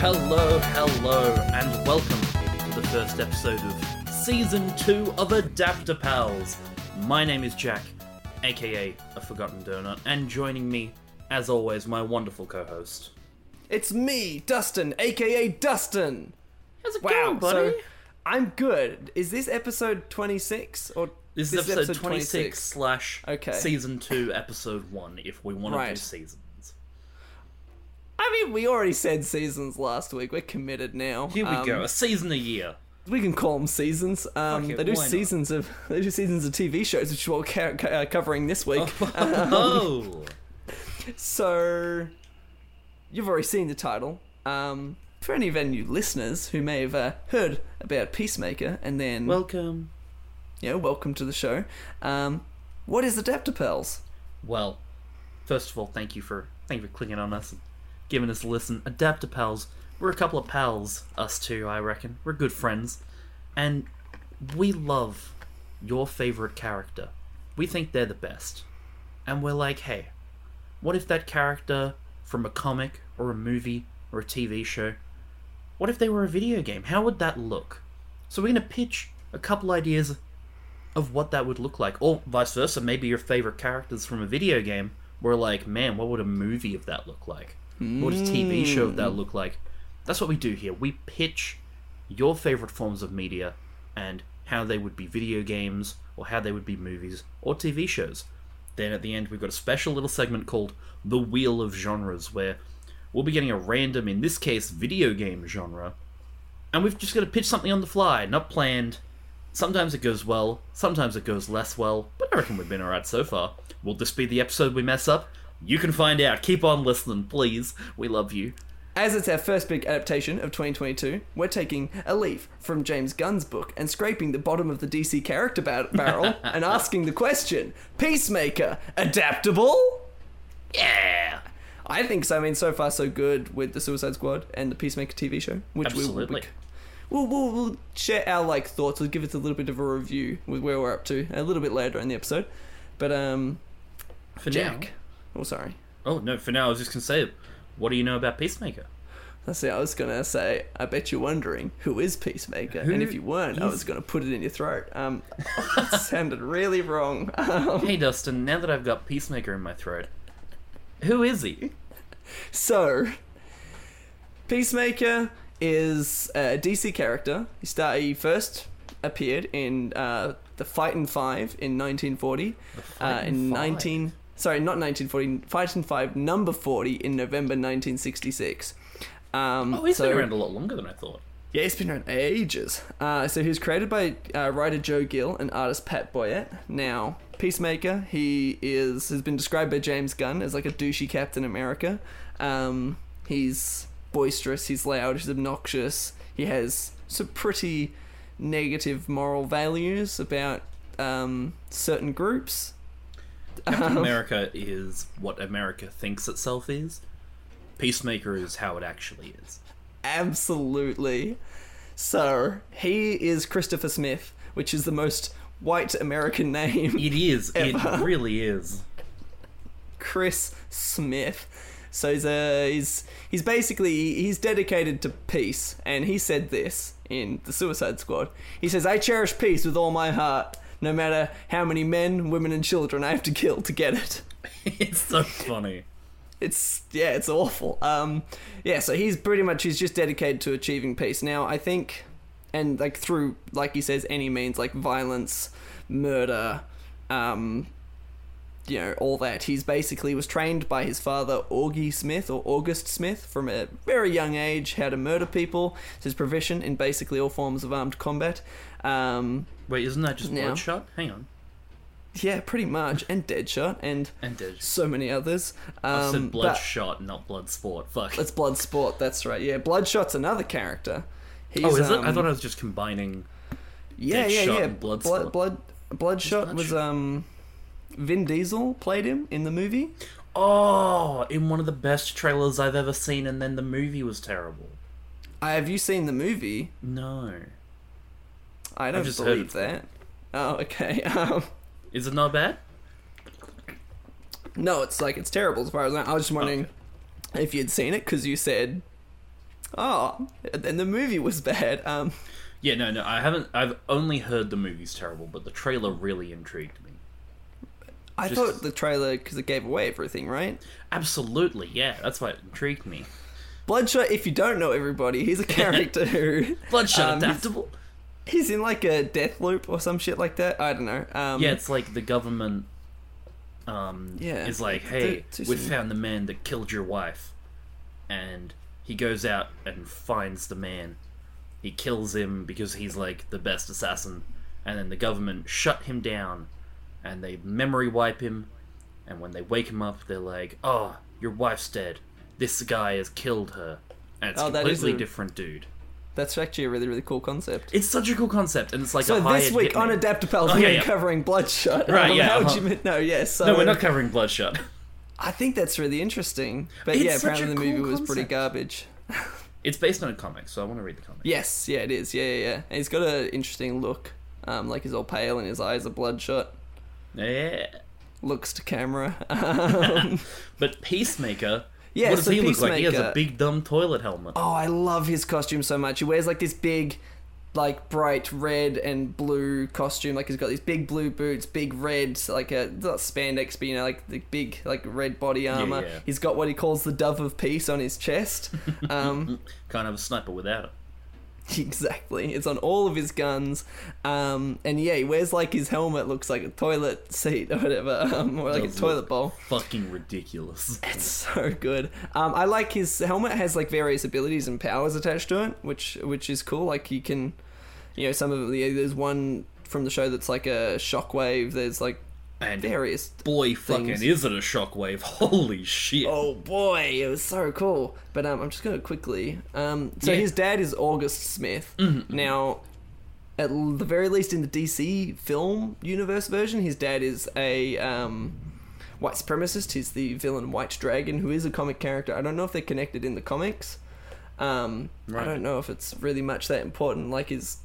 Hello, hello, and welcome to the first episode of Season 2 of Adapter Pals. My name is Jack, aka A Forgotten Donut, and joining me, as always, my wonderful co host. It's me, Dustin, aka Dustin. How's it Wow, going, buddy? so I'm good. Is this episode 26 or this is episode 26 slash Okay. Season 2, Episode 1, if we want to do Right. seasons. I mean, we already said seasons last week. We're committed now. Here we Um, go, a season a year. We can call them seasons. Um, it, they do why not? seasons of they do seasons of TV shows, which we're ca- ca- uh, covering this week. Oh! So, you've already seen the title. Um, for any of our new listeners who may have uh, heard about Peacemaker and then Welcome. you know, welcome to the show. Um, what is Adaptapals? Well, first of all, thank you for thank you for clicking on us and giving us a listen. Adapter Pals, we're a couple of pals, us two, I reckon. We're good friends, and we love your favorite character. We think they're the best, and we're like, hey, what if that character from a comic or a movie or a TV show? What if they were a video game? How would that look? So we're gonna pitch a couple ideas of what that would look like, or vice versa. Maybe your favorite characters from a video game were like, man, what would a movie of that look like? What does TV show of that hmm. look like? That's what we do here. We pitch your favorite forms of media and how they would be video games, or how they would be movies or TV shows. Then at the end, we've got a special little segment called The Wheel of Genres, where we'll be getting a random, in this case, video game genre, and we've just got to pitch something on the fly, not planned. Sometimes it goes well, sometimes it goes less well, but I reckon we've been alright so far. Will this be the episode we mess up? You can find out. Keep on listening, please. We love you. As it's our first big adaptation of 2022, we're taking a leaf from James Gunn's book and scraping the bottom of the DC character bar- barrel and asking the question Peacemaker, adaptable? Yeah! I think so. I mean, so far, so good with the Suicide Squad and the Peacemaker TV show, which we will Absolutely. We'll, we'll, we'll share our like thoughts. We'll give it a little bit of a review with where we're up to a little bit later in the episode. But um, For Jack. Oh, sorry. Oh, no, for now, I was just going to say, what do you know about Peacemaker? That's it. I was gonna say. I bet you're wondering who is Peacemaker, and if you weren't, I was gonna put it in your throat. Um, that sounded really wrong. Um, Hey, Dustin, now that I've got Peacemaker in my throat, who is he? so, Peacemaker is a DC character. He. He first appeared in uh, the Fightin' Five in 1940. Uh, in Five? 19. Sorry, not 1940. Fightin' Five, number 40 in November 1966. Um, Oh, he's so, been around a lot longer than I thought. Yeah, it's been around ages. Uh, so he was created by uh, writer Joe Gill and artist Pat Boyette. Now, Peacemaker, he is has been described by James Gunn as like a douchey Captain America. Um, he's boisterous, he's loud, he's obnoxious. He has some pretty negative moral values about um, certain groups. Captain um, America is what America thinks itself is. Peacemaker is how it actually is. Absolutely. So he is Christopher Smith, which is the most white American name. It is. It really is. Chris Smith. So he's a, he's he's basically he's dedicated to peace, and he said this in the Suicide Squad. He says, "I cherish peace with all my heart, no matter how many men, women, and children I have to kill to get it." it's so funny. It's yeah, it's awful. Um, yeah, so he's pretty much he's just dedicated to achieving peace. Now I think, and like through like he says, any means like violence, murder, um, you know, all that. He's basically was trained by his father, Augie Smith or August Smith, from a very young age how to murder people. It's his provision in basically all forms of armed combat. Um, Wait, isn't that just Now- Bloodshot? Hang on. yeah, pretty much, and Deadshot, and And Dead. so many others. Um, I said Bloodshot, not Bloodsport. Fuck. It's Bloodsport, that's right. Yeah, Bloodshot's another character. He's, oh, is it? I um, thought I was just combining. yeah, yeah, Deadshot yeah. and Bloodsport. Blood, Blood, Bloodshot was um, Vin Diesel played him in the movie. Oh, in one of the best trailers I've ever seen, and then the movie was terrible. Uh, have you seen the movie? No. I don't believe that. Oh, okay. Um, Is it not bad? no, it's like it's terrible as far as I, I was just wondering if you'd seen it because you said Oh, and the movie was bad. Um, Yeah, no, no, I haven't. I've only heard the movie's terrible, but the trailer really intrigued me. I Just- thought the trailer because it gave away everything, right? Absolutely, yeah, that's why it intrigued me. Bloodshot. If you don't know everybody, he's a character who Bloodshot um, he's- adaptable. He's in like a death loop or some shit like that. I don't know. Um, Yeah, it's like the government. Um, Yeah. is like, hey, we found the man that killed your wife, and he goes out and finds the man. He kills him because he's like the best assassin, and then the government shut him down, and they memory wipe him, and when they wake him up, they're like, oh, your wife's dead. This guy has killed her, and it's Oh, a that is completely a- different dude. that's actually a really really cool concept. It's such a cool concept, and it's like So this week on. Adaptapals, Oh, we're yeah, yeah. covering Bloodshot. Right, Um, yeah, How uh-huh. you? No, yes. So No, we're not covering Bloodshot. I think that's really interesting. But It's yeah, apparently the movie cool was pretty garbage. It's based on a comic, so I want to read the comic. Yes, yeah, it is. Yeah, yeah, yeah. And he's got an interesting look. Um, like he's all pale and his eyes are bloodshot. Yeah. Looks to camera. Um, But Peacemaker, Yeah, what does so he look like? He has a big dumb toilet helmet. oh, I love his costume so much. He wears like this big, like bright red and blue costume. Like he's got these big blue boots, big red, like a not spandex, but you know, like the big like red body armor. yeah. He's got what he calls the dove of peace on his chest. Um, Can't have a sniper without it. Exactly. It's on all of his guns. Um, and yeah, he wears like his helmet looks like a toilet seat or whatever, um, or like a toilet bowl. Fucking ridiculous. It's so good. Um, I like his helmet has like various abilities and powers attached to it, which which is cool. Like you can, you know, some of the there's one from the show that's like a shockwave. There's like And various. boy, fucking is it a shockwave? Holy shit! Oh boy, it was so cool. But um, I'm just gonna quickly. Um, so Yeah. his dad is August Smith. Now, at the very least in the DC film universe version, his dad is a um, white supremacist. He's the villain White Dragon, who is a comic character. I don't know if they're connected in the comics. Um, I don't know if it's really much that important. Like his,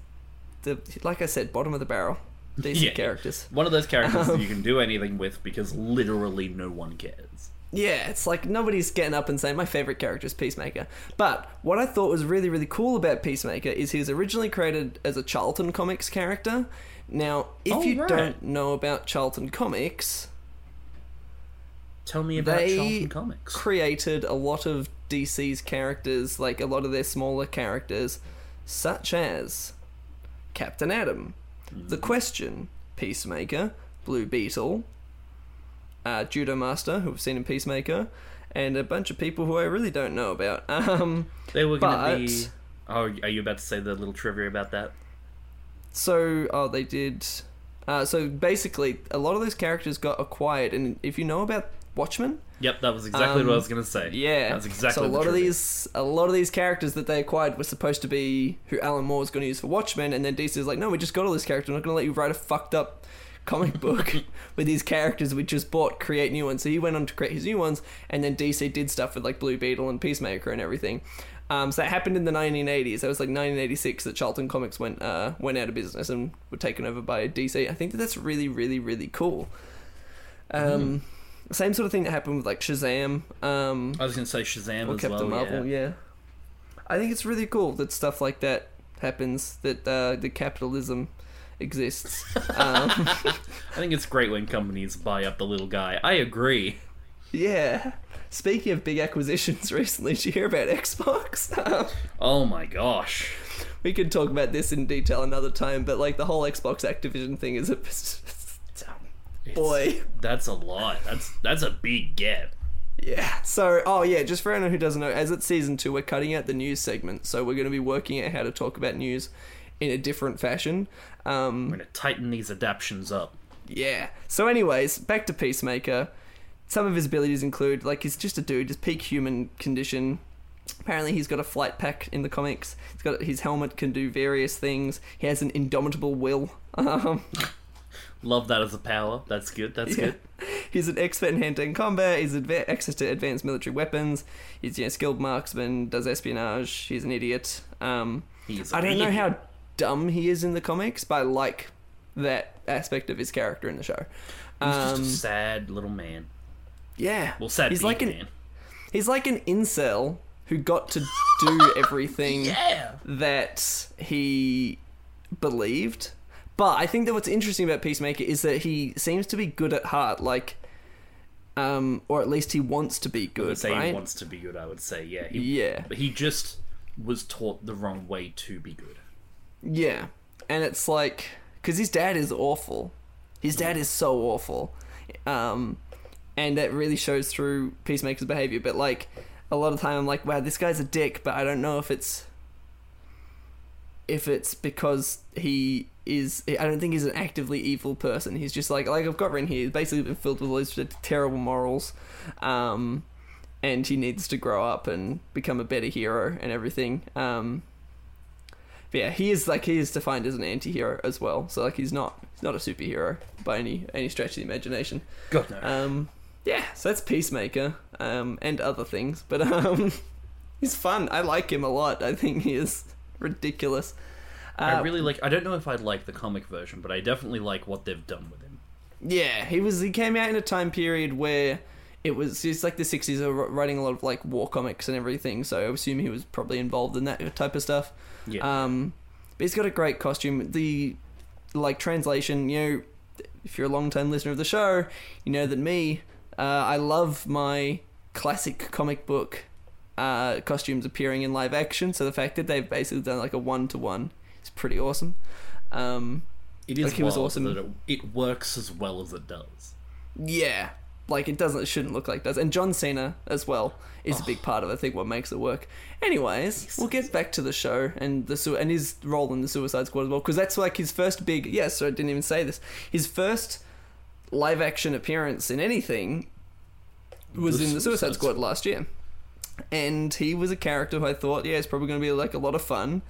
the like I said, bottom of the barrel DC Yeah. characters. One of those characters Um, that you can do anything with because literally no one cares. Yeah, it's like nobody's getting up and saying my favorite character is Peacemaker. But what I thought was really, really cool about Peacemaker is he was originally created as a Charlton Comics character. Now, if Oh, you right. don't know about Charlton Comics, Tell me about They Charlton Comics. created a lot of DC's characters, like a lot of their smaller characters, such as Captain Atom, The Question, Peacemaker, Blue Beetle, uh, Judo Master, who we've seen in Peacemaker, and a bunch of people who I really don't know about. Um, they were gonna but- be. Oh, are you about to say the little trivia about that? so, oh, they did. Uh, so basically, a lot of those characters got acquired, and if you know about Watchmen, Yep, that was exactly Um, what I was gonna say. Yeah, that's exactly. So a the lot of trivia. these, a lot of these characters that they acquired were supposed to be who Alan Moore was going to use for Watchmen, and then DC was like, "No, we just got all these characters. We're not going to let you write a fucked up comic book with these characters we just bought. Create new ones." So he went on to create his new ones, and then DC did stuff with like Blue Beetle and Peacemaker and everything. Um, so that happened in the 1980s. That was like 1986 that Charlton Comics went uh, went out of business and were taken over by DC. I think that that's really, really, really cool. Um, Same sort of thing that happened with like Shazam. Um, I was gonna say Shazam or as Captain well. Marvel, yeah. yeah. I think it's really cool that stuff like that happens. That uh, the capitalism exists. um, I think it's great when companies buy up the little guy. I agree. yeah. Speaking of big acquisitions, recently, did you hear about Xbox? Um, Oh my gosh. we could talk about this in detail another time, but like the whole Xbox Activision thing is a It's- boy. that's a lot. That's that's a big gap. Yeah. So, oh yeah, just for anyone who doesn't know, as it's season two, we're cutting out the news segment, so we're going to be working out how to talk about news in a different fashion. Um, We're gonna tighten these adaptions up. Yeah. So, anyways, back to Peacemaker. Some of his abilities include, like, he's just a dude, just peak human condition. Apparently, he's got a flight pack in the comics. He's got his helmet can do various things. He has an indomitable will. Um, Love that as a power. That's good. That's yeah. good. He's an expert in hand-to-hand combat. He's adva- access to advanced military weapons. He's you know skilled marksman. Does espionage. He's an idiot. Um, He's I don't know how dumb he is in the comics, but I like that aspect of his character in the show. He's Um, just a sad little man. yeah. Well, sad he's like an man. He's like an incel who got to do everything Yeah. that he believed. But I think that what's interesting about Peacemaker is that he seems to be good at heart, like, um, or at least he wants to be I would good, say right? he wants to be good. I would say, yeah. He, Yeah. But he just was taught the wrong way to be good. Yeah, and it's like because his dad is awful. His dad is so awful, um, and that really shows through Peacemaker's behavior. But like a lot of time, I'm like, wow, this guy's a dick. But I don't know if it's if it's because he is. I don't think he's an actively evil person. He's just like like I've got written here. He's basically been filled with all these terrible morals. Um, and he needs to grow up and become a better hero and everything. Um, but yeah, he is like he is defined as an anti-hero as well. So like he's not he's not a superhero by any any stretch of the imagination. God no. Um, yeah, so that's Peacemaker um, and other things, but um, he's fun. I like him a lot. I think he is ridiculous. I Uh, really like. I don't know if I'd like the comic version, but I definitely like what they've done with him. Yeah, he was. He came out in a time period where it was it's like the sixties. Are writing a lot of like war comics and everything. So I assume he was probably involved in that type of stuff. Yeah. Um, but he's got a great costume. The like translation, you know, if you're a long time listener of the show, you know that me, uh, I love my classic comic book uh, costumes appearing in live action. So the fact that they've basically done like a one to one is pretty awesome. Um, it is like, he was awesome. that it, it works as well as it does. yeah, like it doesn't, it shouldn't look like does. And John Cena as well is a big part of I think what makes it work. Anyways, we'll get back to the show and the su- and his role in the Suicide Squad as well because that's like his first big. Yes, I didn't even say this. His first live action appearance in anything was The in the Suicide Squad last year, and he was a character who I thought, yeah, it's probably going to be like a lot of fun,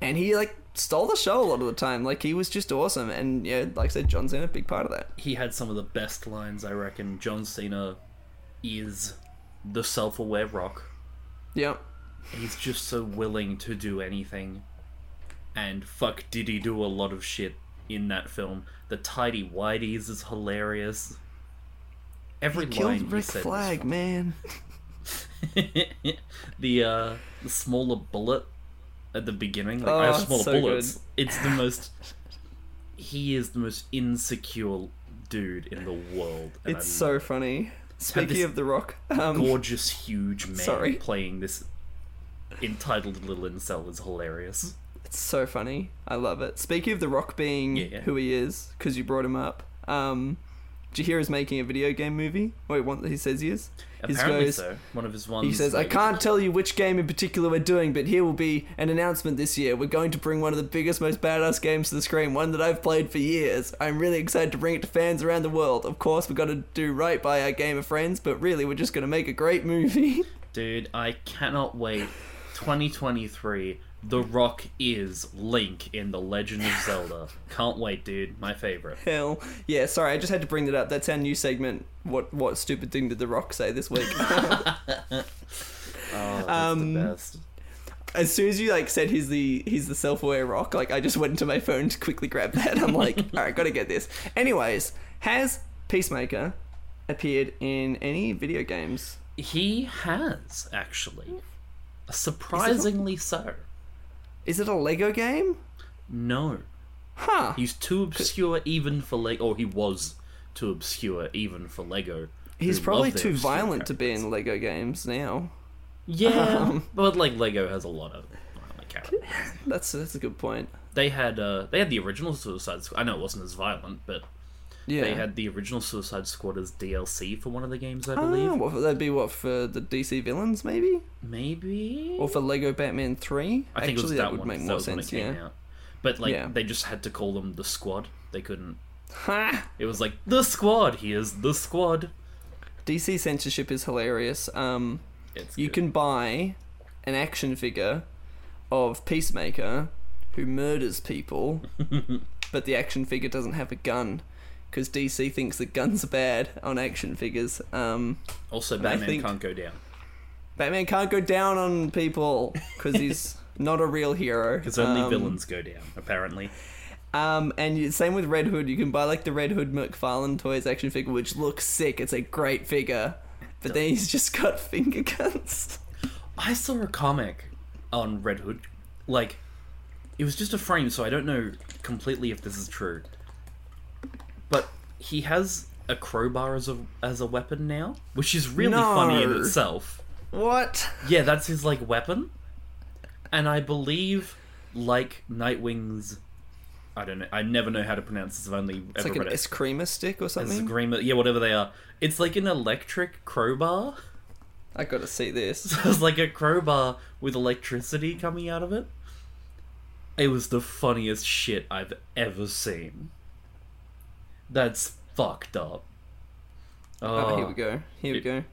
and he like stole the show a lot of the time. Like he was just awesome, and yeah, like I said, John Cena, a big part of that. He had some of the best lines, I reckon. John Cena is the self-aware Rock. Yeah. He's just so willing to do anything. And fuck, did he do a lot of shit in that film? The tidy whities is hilarious. Every He line killed he Rick said Flag, man. the uh, the smaller bullet at the beginning, like Oh, I have it's smaller so bullets. It's the most. He is the most insecure dude in the world. It's so love funny. Speaking of The Rock, um, gorgeous, huge man Sorry. playing this entitled little incel is hilarious. it's so funny. I love it. Speaking of The Rock being Yeah. who he is, because you brought him up, um, did you hear he's making a video game movie? Wait, what he says he is? His Apparently goes- so. One of his ones. He says, I can't tell you which game in particular we're doing, but here will be an announcement this year. We're going to bring one of the biggest, most badass games to the screen, one that I've played for years. I'm really excited to bring it to fans around the world. Of course, we've got to do right by our game of friends, but really, we're just going to make a great movie. Dude, I cannot wait. 2023. The Rock is Link in The Legend of Zelda. Can't wait, dude. My favorite. Hell, yeah. Sorry, I just had to bring that up. That's our new segment. What what stupid thing did The Rock say this week? Oh, that's Um, the best. as soon as you like said he's the he's the self-aware rock like i just went into my phone to quickly grab that i'm like all right gotta get this anyways has peacemaker appeared in any video games He has actually, surprisingly so. Is it a lego game No, huh he's too obscure even for Lego. Or he was too obscure even for Lego. he's probably too violent to be in lego games now Yeah, Um, but like Lego has a lot of violent characters. that's that's a good point They had uh, they had the original Suicide Squad. I know it wasn't as violent, but yeah they had the original Suicide Squad as DLC for one of the games, I Ah, believe. what, that'd be what for the DC villains, maybe, Maybe. or for Lego Batman Three. I think Actually, it was that, that would one. make more that was when it sense. came Yeah. out. But like Yeah. they just had to call them the Squad. They couldn't. Ha! It was like the Squad. Here's the Squad. DC censorship is hilarious. Um, It's you good. can buy an action figure of Peacemaker who murders people, but the action figure doesn't have a gun because DC thinks that guns are bad on action figures. Um, also Batman can't go down Batman can't go down on people because he's not a real hero. because only Um, villains go down. Apparently, Um, and you, same with Red Hood. You can buy like the Red Hood McFarlane Toys action figure, which looks sick. It's a great figure, but then he's just got finger guns. I saw a comic on Red Hood, like it was just a frame, so I don't know completely if this is true. But he has a crowbar as a as a weapon now, which is really funny in itself. What? Yeah, that's his like weapon, and I believe like Nightwing's. I don't know. I never know how to pronounce this. I've only It's ever like an read it. Eskrima stick or something. agreement. Yeah, whatever they are. It's like an electric crowbar. I gotta see this. So it's like a crowbar with electricity coming out of it. It was the funniest shit I've ever seen. That's fucked up. Oh, Oh, here we go. Here we go.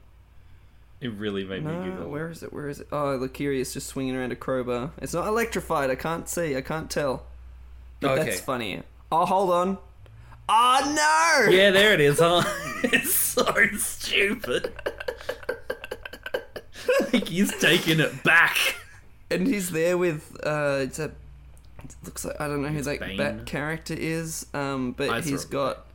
It really made me No, giggle. where is it? Where is it? Oh, Lucuria's just swinging around a crowbar. It's not electrified. I can't see. I can't tell. But Okay. that's funny. Oh, hold on. Oh no! Yeah, there it is, huh? it's so stupid. like he's taking it back. And he's there with uh, it's a. Looks like I don't know who that Bane. that character is. Um, but I he's saw it. got.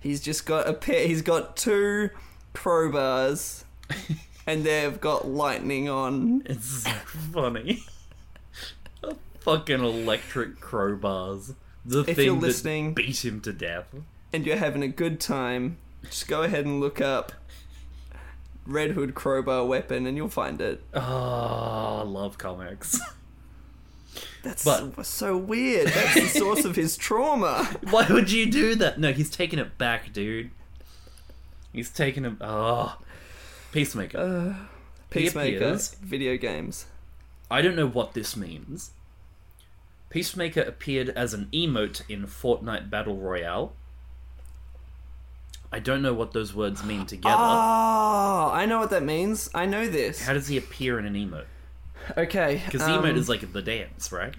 He's just got a pair. He's got two crowbars, and they've got lightning on. It's so funny. Fucking electric crowbars. The If thing you're that beat him to death. and you're having a good time, just go ahead and look up Red Hood crowbar weapon and you'll find it. Oh, I love comics. That's But- so, so weird. That's the source of his trauma. Why would you do that? No, he's taking it back, dude. He's taking it. Oh, Peacemaker. Uh, Peacemaker, video games. I don't know what this means. Peacemaker appeared as an emote in Fortnite Battle Royale. I don't know what those words mean together. Oh, I know what that means. I know this. How does he appear in an emote? Okay. Because um, emote is like the dance, right?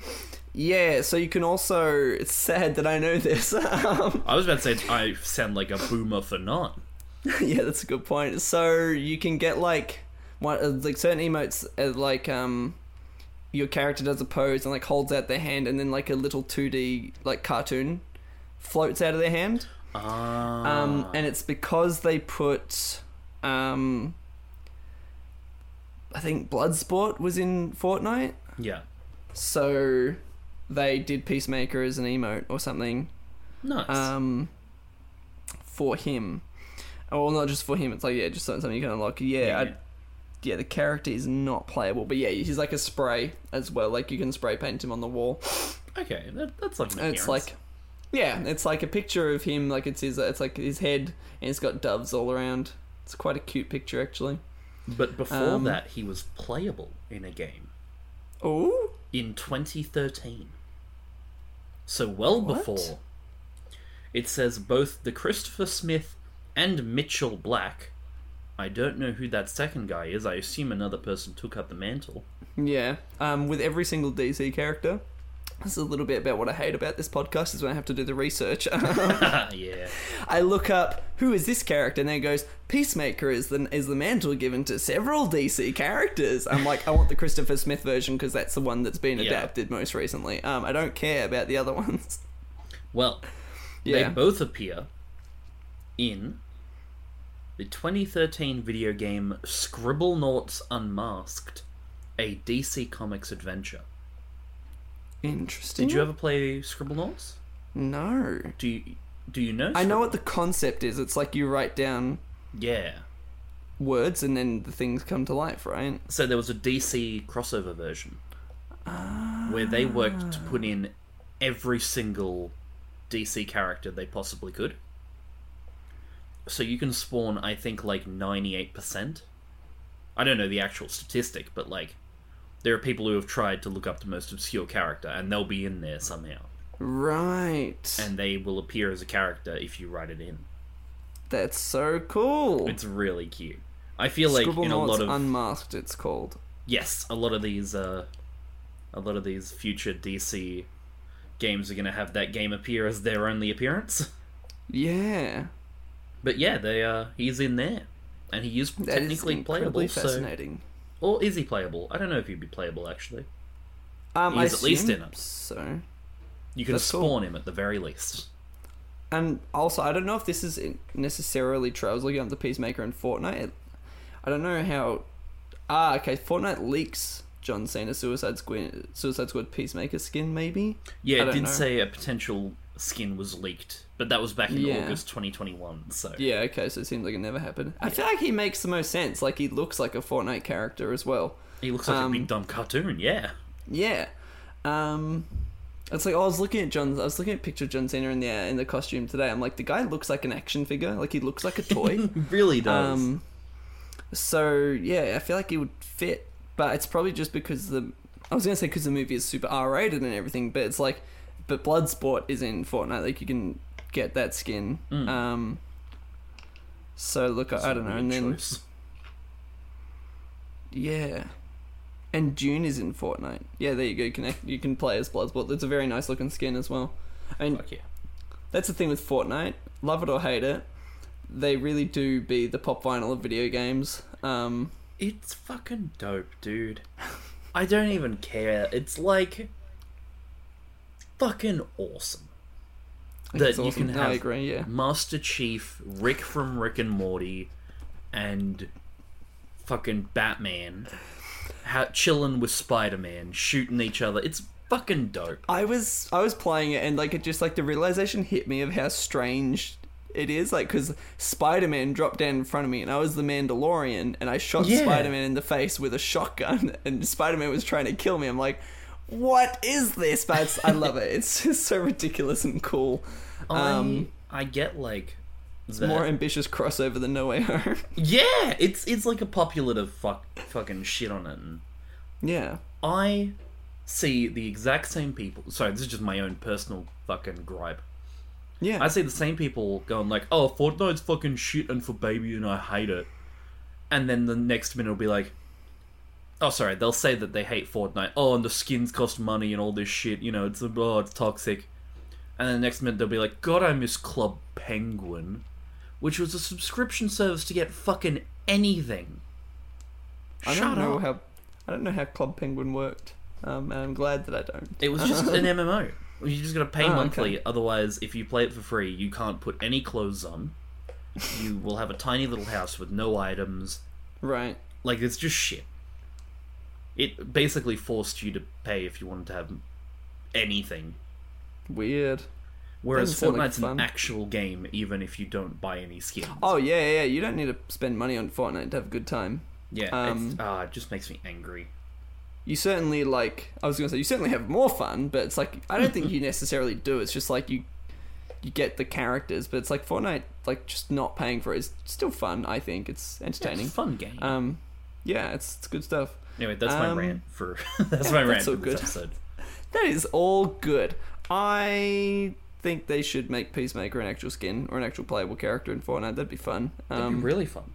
Yeah, so you can also. It's sad that I know this. Um, I was about to say I sound like a boomer for not. yeah, that's a good point. So you can get like one uh, like certain emotes uh, like um your character does a pose and like holds out their hand and then like a little 2D like cartoon floats out of their hand. Ah. Um and it's because they put um I think Bloodsport was in Fortnite. yeah. So they did Peacemaker as an emote or something Nice. um, for him. Well, not just for him. It's like yeah, just something you can unlock. Yeah, Yeah, I, yeah. yeah. The character is not playable, but yeah, he's like a spray as well. Like you can spray paint him on the wall. okay, that, that's like it's like, yeah, it's like a picture of him. Like it's his. It's like his head, and it's got doves all around. It's quite a cute picture, actually. But before um, that, he was playable in a game Oh, in 2013. So well What? before. It says both the Christopher Smith and Mitchell Black. I don't know who that second guy is. I assume another person took up the mantle. yeah. Um, with every single DC character. This is a little bit about what I hate about this podcast is when I have to do the research. yeah. I look up who is this character, and then it goes Peacemaker is the is the mantle given to several DC characters. I'm like, I want the Christopher Smith version because that's the one that's been Yeah. adapted most recently. Um, I don't care about the other ones. Well, Yeah. they both appear in the 2013 video game Scribblenauts Unmasked, a DC Comics adventure. Interesting. Did you ever play Scribblenauts? No. Do you do you know? I know what the concept is. It's like you write down yeah. words and then the things come to life, right? So there was a DC crossover version where they worked to put in every single DC character they possibly could. So you can spawn, I think, like 98%. I don't know the actual statistic, but like, there are people who have tried to look up the most obscure character, and they'll be in there somehow. Right. And they will appear as a character if you write it in. That's so cool. It's really cute. I feel like in a lot of Unmasked, it's called. yes, a lot of these uh a lot of these future DC games are going to have that game appear as their only appearance. Yeah. But yeah, they uh he's in there. And he is That is technically incredibly playable. So fascinating. Or is he playable? I don't know if he'd be playable actually. Um, He I at least in it. So, You can That's cool. spawn him at the very least. and also I don't know if this is necessarily true. I was looking up the Peacemaker in Fortnite. I don't know how Ah, okay. Fortnite leaks John Cena Suicide Squad Suicide Squad Peacemaker skin, maybe. Yeah, it did know. say a potential skin was leaked, but that was back in Yeah. August 2021. So Yeah, okay. So it seems like it never happened. I feel like he makes the most sense. Like he looks like a Fortnite character as well. he looks like Um, a big dumb cartoon. Yeah. Yeah. Um it's like I was looking at John I was looking at a picture of John Cena in the in the costume today. I'm like the guy looks like an action figure. Like he looks like a toy. really does. um so yeah, I feel like he would fit, but it's probably just because the I was to say cuz the movie is super R-rated and everything, but it's like but Bloodsport is in Fortnite. Like you can get that skin. Mm. Um so look, I, I, don't know, and then choice. Yeah. And June is in Fortnite. Yeah, there you go. You can you can play as Bloodsport. It's a very nice looking skin as well. I mean, Fuck yeah. that's the thing with Fortnite. Love it or hate it, they really do be the pop vinyl of video games. Um, It's fucking dope, dude. I don't even care. It's like fucking awesome. That it's you awesome. can I have agree. Yeah. Master Chief, Rick from Rick and Morty, and fucking Batman ha- chilling with Spider Man, shooting each other. It's fucking dope. I was I was playing it and like it just like the realization hit me of how strange it is like because Spider-Man dropped down in front of me and I was the Mandalorian and I shot Yeah. Spider-Man in the face with a shotgun and Spider-Man was trying to kill me. I'm like, what is this? But it's, I love it. It's just so ridiculous and cool. Um, I I get like it's that- more ambitious crossover than No Way Home. Yeah, it's it's like a popular to fuck fucking shit on it. And yeah. I see the exact same people. Sorry, this is just my own personal fucking gripe. Yeah. I see the same people going like, "Oh, Fortnite's fucking shit and for baby, and I hate it," and then the next minute will be like, "Oh, sorry." They'll say that they hate Fortnite. Oh, and the skins cost money and all this shit. You know, it's oh, it's toxic. And then the next minute they'll be like, "God, I miss Club Penguin," which was a subscription service to get fucking anything. I Shut don't know up. how I don't know how Club Penguin worked. Um, and I'm glad that I don't. It was just an MMO. You just gotta pay Oh, okay. monthly. Otherwise, if you play it for free, you can't put any clothes on. You will have a tiny little house with no items. Right. Like it's just shit. It basically forced you to pay if you wanted to have anything. Weird. Whereas Doesn't sound like Fortnite's an actual game, even if you don't buy any skins. Oh yeah, yeah. yeah. You don't need to spend money on Fortnite to have a good time. yeah, um, it's, ah, it just makes me angry. You certainly like. I was gonna say you certainly have more fun, but it's like I don't think you necessarily do. It's just like you, you get the characters, but it's like Fortnite. Like just not paying for it is still fun. I think it's Yeah, entertaining. it's a fun game. Um, yeah, it's it's good stuff. Anyway, that's my um, rant for that's my rant that's for this good. episode. That is all good. I think they should make Peacemaker an actual skin or an actual playable character in Fortnite. That'd be fun. That'd Um, be really fun.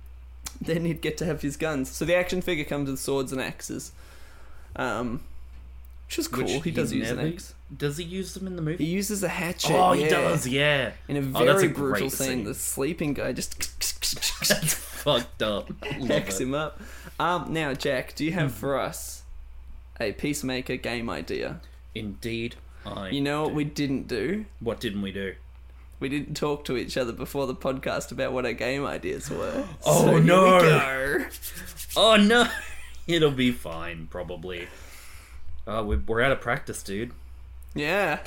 then he'd get to have his guns. So the action figure comes with swords and axes. Um, which is cool. Which he does use an axe. Does he use them in the movie? He uses a hatchet. oh, he does. Yeah. In a Oh, very a great brutal scene, scene. the sleeping guy just fucked up. Hacks him up. Um, now, Jack, do you Hmm. have for us a Peacemaker game idea? Indeed, I. You know what we didn't do? What didn't we do? We didn't talk to each other before the podcast about what our game ideas were. Oh, so here we no. go. Oh no, it'll be fine probably. Uh, we're, we're out of practice, dude. Yeah.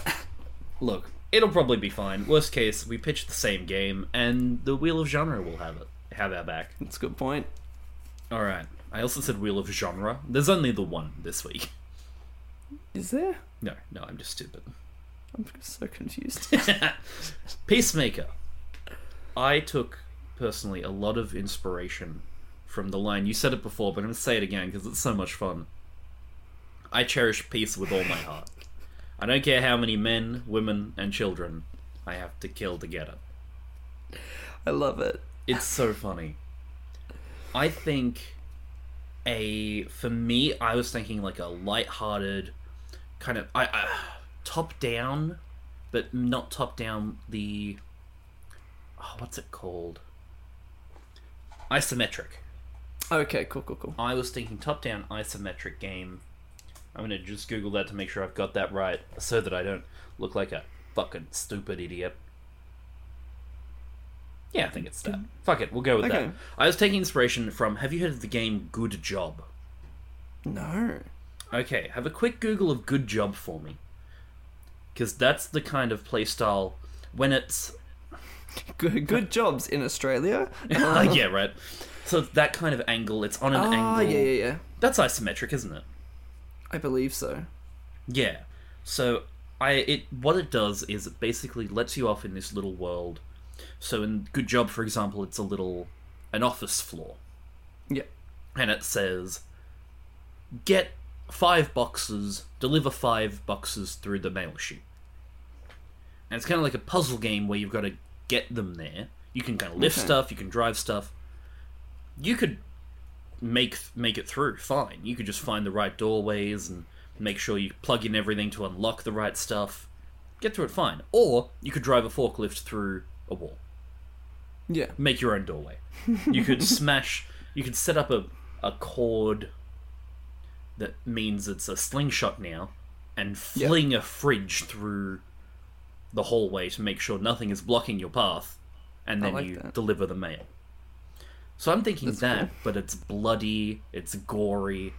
Look, it'll probably be fine. Worst case, we pitch the same game, and the Wheel of Genre will have it. Have our back. That's a good point. All right. I also said Wheel of Genre. There's only the one this week. Is there? No, no, I'm just stupid. I'm so confused. Peacemaker. I took personally a lot of inspiration from the line. You said it before, but I'm going to say it again because it's so much fun. I cherish peace with all my heart. I don't care how many men, women, and children I have to kill to get it. I love it. It's so funny. I think a for me, I was thinking like a light-hearted kind of I, I top down, but not top down. The oh, what's it called? Isometric. Okay, cool, cool, cool. I was thinking top down isometric game. I'm gonna just Google that to make sure I've got that right, so that I don't look like a fucking stupid idiot. Yeah, I think it's that. Fuck it, we'll go with Okay. that. I was taking inspiration from. Have you heard of the game Good Job? No. Okay, have a quick Google of Good Job for me. Because that's the kind of playstyle when it's. Good, good jobs in Australia. Uh. yeah, right. So that kind of angle, it's on an Oh, angle. yeah, yeah, yeah. That's isometric, isn't it? I believe so. Yeah. So I it what it does is it basically lets you off in this little world. So in Good Job, for example, it's a little an office floor. Yeah. and it says get five boxes deliver five boxes through the mail chute and it's kind of like a puzzle game where you've got to get them there you can kind of lift Okay. stuff you can drive stuff you could make make it through fine you could just find the right doorways and make sure you plug in everything to unlock the right stuff get through it fine or you could drive a forklift through a wall Yeah. make your own doorway. You could smash. You could set up a a cord that means it's a slingshot now, and fling a fridge through the hallway to make sure nothing is blocking your path, and then like you that. deliver the mail. So I'm thinking That's that, cool. but it's bloody, it's gory,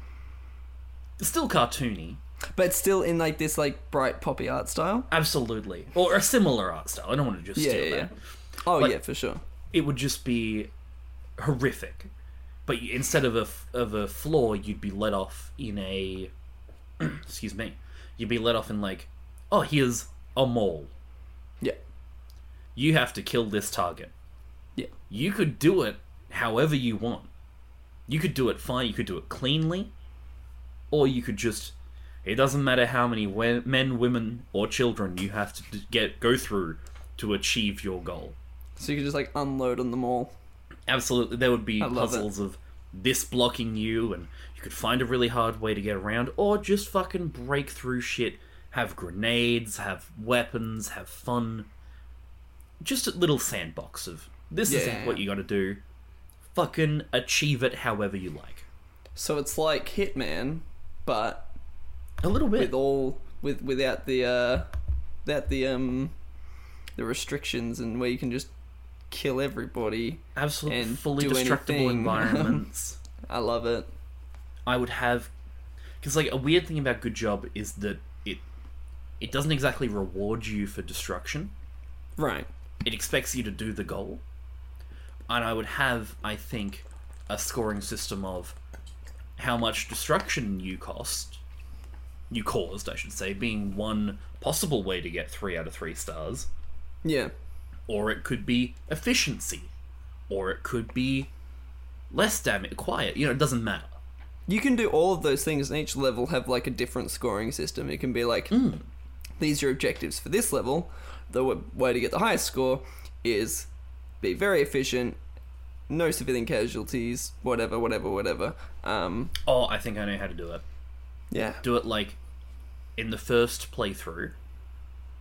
it's still cartoony, But still in like this like bright poppy art style. absolutely, or a similar art style. I don't want to just Yeah, steal yeah, that. Oh Like- yeah, for sure. it would just be horrific. But instead of a of a floor, you'd be let off in a excuse me, you'd be let off in like, oh, here's a mole. Yeah. You have to kill this target. Yeah. You could do it however you want. You could do it fine. You could do it cleanly, or you could just. It doesn't matter how many we- men, women, or children you have to d- get go through to achieve your goal. So you could just like unload on them all. Absolutely, there would be love it. puzzles of this blocking you, and you could find a really hard way to get around, or just fucking break through shit. Have grenades, have weapons, have fun. Just a little sandbox of this is Yeah. what you gotta do. Fucking achieve it however you like. So it's like Hitman, but A little bit. with all with without the uh without the um the restrictions and where you can just kill everybody. Absolutely and fully destructible anything. environments. I love it. I would have because like a weird thing about Good Job is that it it doesn't exactly reward you for destruction. Right. It expects you to do the goal. And I would have, I think, a scoring system of how much destruction you cost you caused, I should say, being one possible way to get three out of three stars. Yeah. Or it could be efficiency. Or it could be less damage quiet. You know, it doesn't matter. You can do all of those things, and each level have like a different scoring system. It can be like, these are your objectives for this level. The w- way to get the highest score is be very efficient, no civilian casualties, whatever, whatever, whatever. Um, Oh, I think I know how to do it. Yeah, do it like in the first playthrough.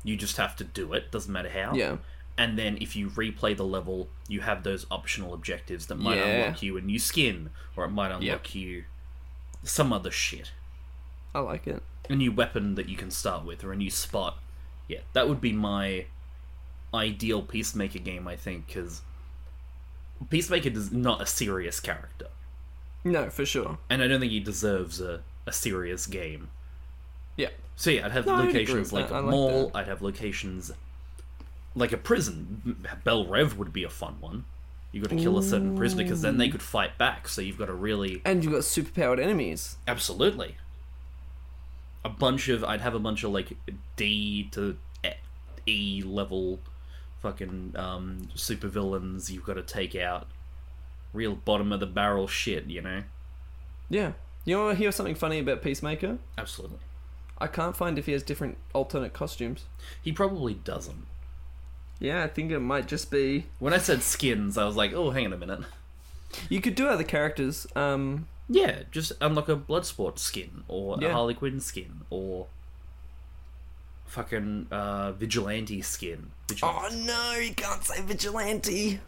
You just have to do it, doesn't matter how. yeah, And then if you replay the level, you have those optional objectives that might Yeah. unlock you a new skin, or it might unlock you some other shit. I like it. A new weapon that you can start with, or a new spot. Yeah, that would be my ideal Peacemaker game, I think, because Peacemaker is not a serious character. No, for sure. And I don't think he deserves a, a serious game. Yeah, So yeah, I'd have No, I'd locations like that. a I mall. that. I'd have locations like a prison. Belle Reve would be a fun one. You got to kill a certain prisoner because then they could fight back. So you've got to really and you've got superpowered enemies. absolutely a bunch of. I'd have a bunch of like D to E level fucking um, super villains. You've got to take out real bottom of the barrel shit. You know, Yeah. You want to hear something funny about Peacemaker? absolutely. I can't find if he has different alternate costumes. He probably doesn't. Yeah, I think it might just be. When I said skins, I was like, oh, hang on a minute. You could do other characters. Um, Yeah, just unlock a Bloodsport skin, or a Yeah. Harley Quinn skin, or fucking uh, Vigilante skin. Vigilante. oh no, you can't say vigilante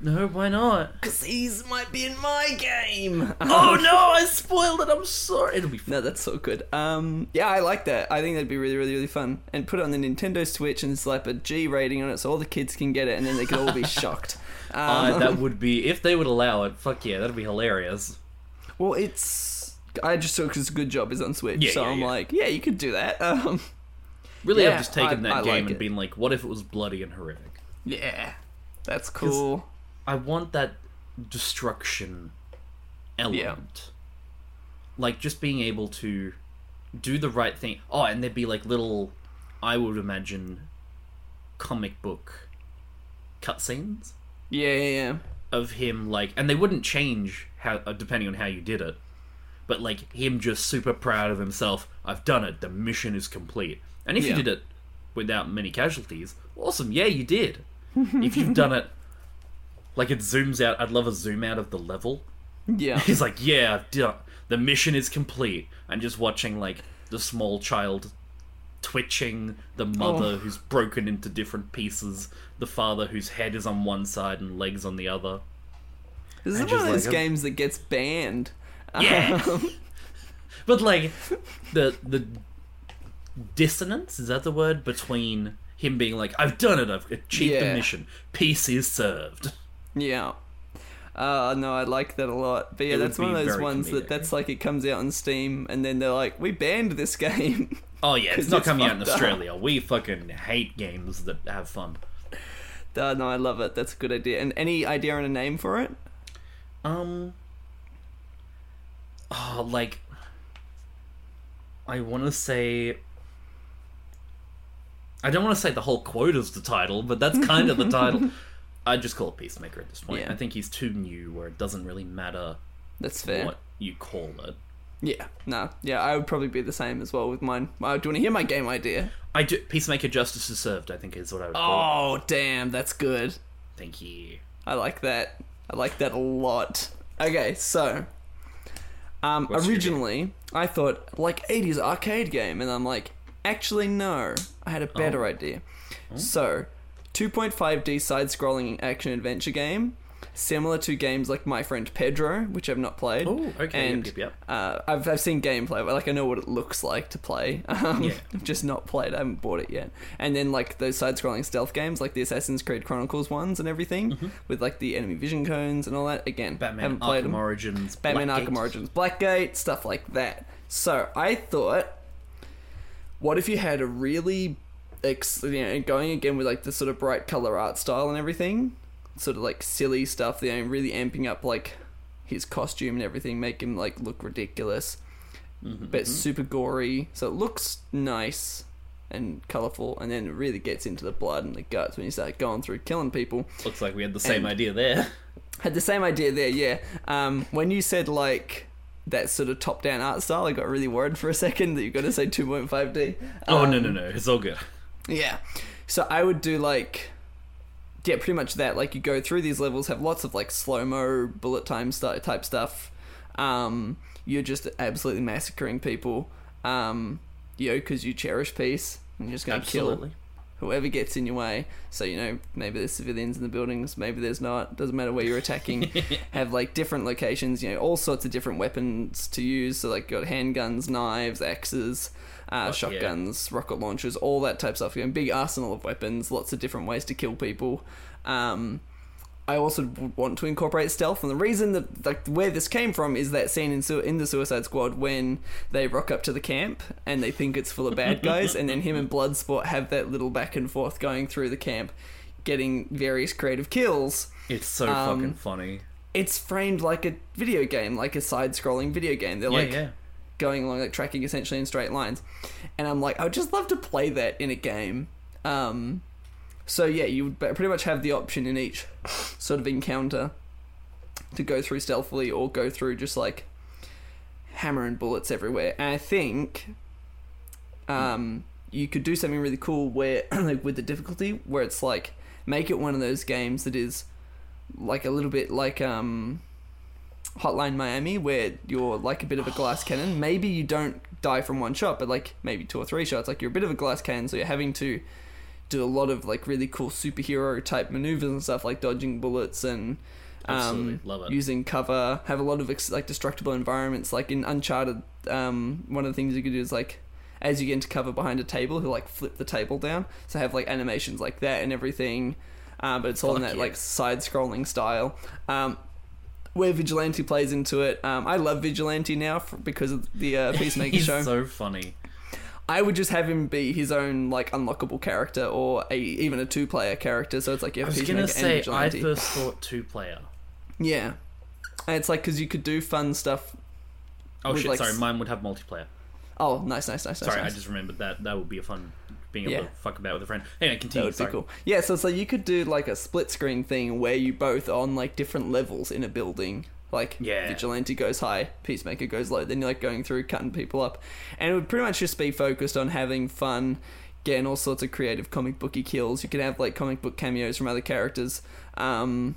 no, why not? because he's might be in my game. oh no, I spoiled it. I'm sorry. It'll be. Fun. No, that's so good. Um, yeah, I like that. I think that'd be really, really, really fun. And put it on the Nintendo Switch and slap a G rating on it so all the kids can get it and then they could all be shocked. Um, Uh, that would be if they would allow it. Fuck yeah, that'd be hilarious. well, it's I just saw because Good Job is on Switch, Yeah, so yeah, I'm yeah. like, yeah, you could do that. Um, Really, I've just taken I- that I game like and it. been like, what if it was bloody and horrific? yeah, that's cool. I want that destruction element. Like just being able to do the right thing. Oh, and there'd be like little, I would imagine, comic book cutscenes Yeah, yeah, yeah. of him like, and they wouldn't change how uh, depending on how you did it. But like him just super proud of himself. I've done it. The mission is complete. And if Yeah. you did it without many casualties, awesome. Yeah, you did. If you've done it, like it zooms out. I'd love a zoom out of the level. Yeah. He's like, yeah, The mission is complete. And just watching like the small child twitching, the mother Oh. who's broken into different pieces, the father whose head is on one side and legs on the other. This is And one of those like games that gets banned. Yeah. Um, But like the the dissonance is that the word between him being like I've done it, I've achieved the mission, peace is served. yeah. Uh, no, I like that a lot. But yeah, It that's one of those ones comedic. that that's like it comes out on Steam and then they're like, we banned this game. Oh yeah, it's not it's coming out in fucked up. Australia. We fucking hate games that have fun. uh, no, I love it. That's a good idea. And any idea on a name for it? Um. Oh, like. I want to say. I don't want to say the whole quote is the title, but that's kind of the title. I just call it Peacemaker at this point. Yeah. I think he's too new, where it doesn't really matter That's fair. what you call it. Yeah, no, yeah, I would probably be the same as well with mine. Uh, do you want to hear my game idea? I do, Peacemaker Justice is Served. I think is what I would call it. Oh, damn, that's good. Thank you. I like that. I like that a lot. Okay, so um, What's your originally I thought like 80s arcade game, and I'm like, actually no, I had a better idea. So, 2.5D side-scrolling action adventure game, similar to games like My Friend Pedro, which I've not played. Oh, okay, And yep, yep. Uh, I've I've seen gameplay, but like I know what it looks like to play. Um, Yeah. I've just not played. I haven't bought it yet. And then like those side-scrolling stealth games, like the Assassin's Creed Chronicles ones and everything, with like the enemy vision cones and all that. Again, Mm-hmm. Batman haven't played Arkham them. Origins. Batman Blackgate. Arkham Origins, Blackgate, stuff like that. So I thought, what if you had a really, ex- you know, going again with like the sort of bright color art style and everything, sort of like silly stuff, you know, really amping up like his costume and everything, make him like look ridiculous, Mm-hmm, but super gory. So it looks nice and colorful, and then it really gets into the blood and the guts when you start going through killing people Looks like we had the same And- idea there. had the same idea there, yeah. Um, when you said like that sort of top-down art style, I got really worried for a second that you're going to say 2.5D. Oh Um, no no no! It's all good. Yeah. So I would do like yeah, pretty much that. Like you go through these levels, have lots of like slow mo bullet time st- type stuff. Um, you're just absolutely massacring people. Um, you know, because you cherish peace. And you're just going to kill Absolutely. Whoever gets in your way. So you know, maybe there's civilians in the buildings, maybe there's not. Doesn't matter where you're attacking. have like different locations. You know, all sorts of different weapons to use. So like you've got handguns, knives, axes, uh, yeah. shotguns, rocket launchers, all that type of stuff. You know, big arsenal of weapons, lots of different ways to kill people. Um, I also want to incorporate stealth, and the reason that like where this came from is that scene in Su- in the Suicide Squad when they rock up to the camp and they think it's full of bad guys, and then him and Bloodsport have that little back and forth going through the camp, getting various creative kills. It's so Um, fucking funny. It's framed like a video game, like a side-scrolling video game. They're Yeah like yeah. going along like tracking essentially in straight lines and i'm like i would just love to play that in a game um so yeah you would pretty much have the option in each sort of encounter to go through stealthily or go through just like hammer and bullets everywhere and i think um you could do something really cool where like with the difficulty where it's like make it one of those games that is like a little bit like um Hotline Miami, where you're like a bit of a glass cannon. Maybe you don't die from one shot, but like maybe two or three shots. Like you're a bit of a glass cannon, so you're having to do a lot of like really cool superhero type maneuvers and stuff, like dodging bullets and um, Love it. using cover. Have a lot of ex- like destructible environments. Like in Uncharted, um, one of the things you could do is like as you get into cover behind a table, he'll like flip the table down. So have like animations like that and everything. Uh, but it's all in that yeah. like side-scrolling style. Um, where Vigilante plays into it. Um, I love Vigilante now for, because of the uh, Peacemaker He's show. so funny. I would just have him be his own like unlockable character or a even a two player character. So it's like you I was Peacemaker gonna say I first thought two player. Yeah, and it's like because you could do fun stuff. Oh With, shit! like, sorry, mine would have multiplayer. Oh, nice, nice, nice, nice. Sorry, I just remembered that. That would be a fun being able Yeah. to fuck about with a friend. Anyway, That continue. would sorry. be cool. Yeah, so it's like you could do like a split screen thing where you both on like different levels in a building. Like Yeah. Vigilante goes high, Peacemaker goes low. Then you're like going through cutting people up, and it would pretty much just be focused on having fun, getting all sorts of creative comic booky kills. You could have like comic book cameos from other characters. Um,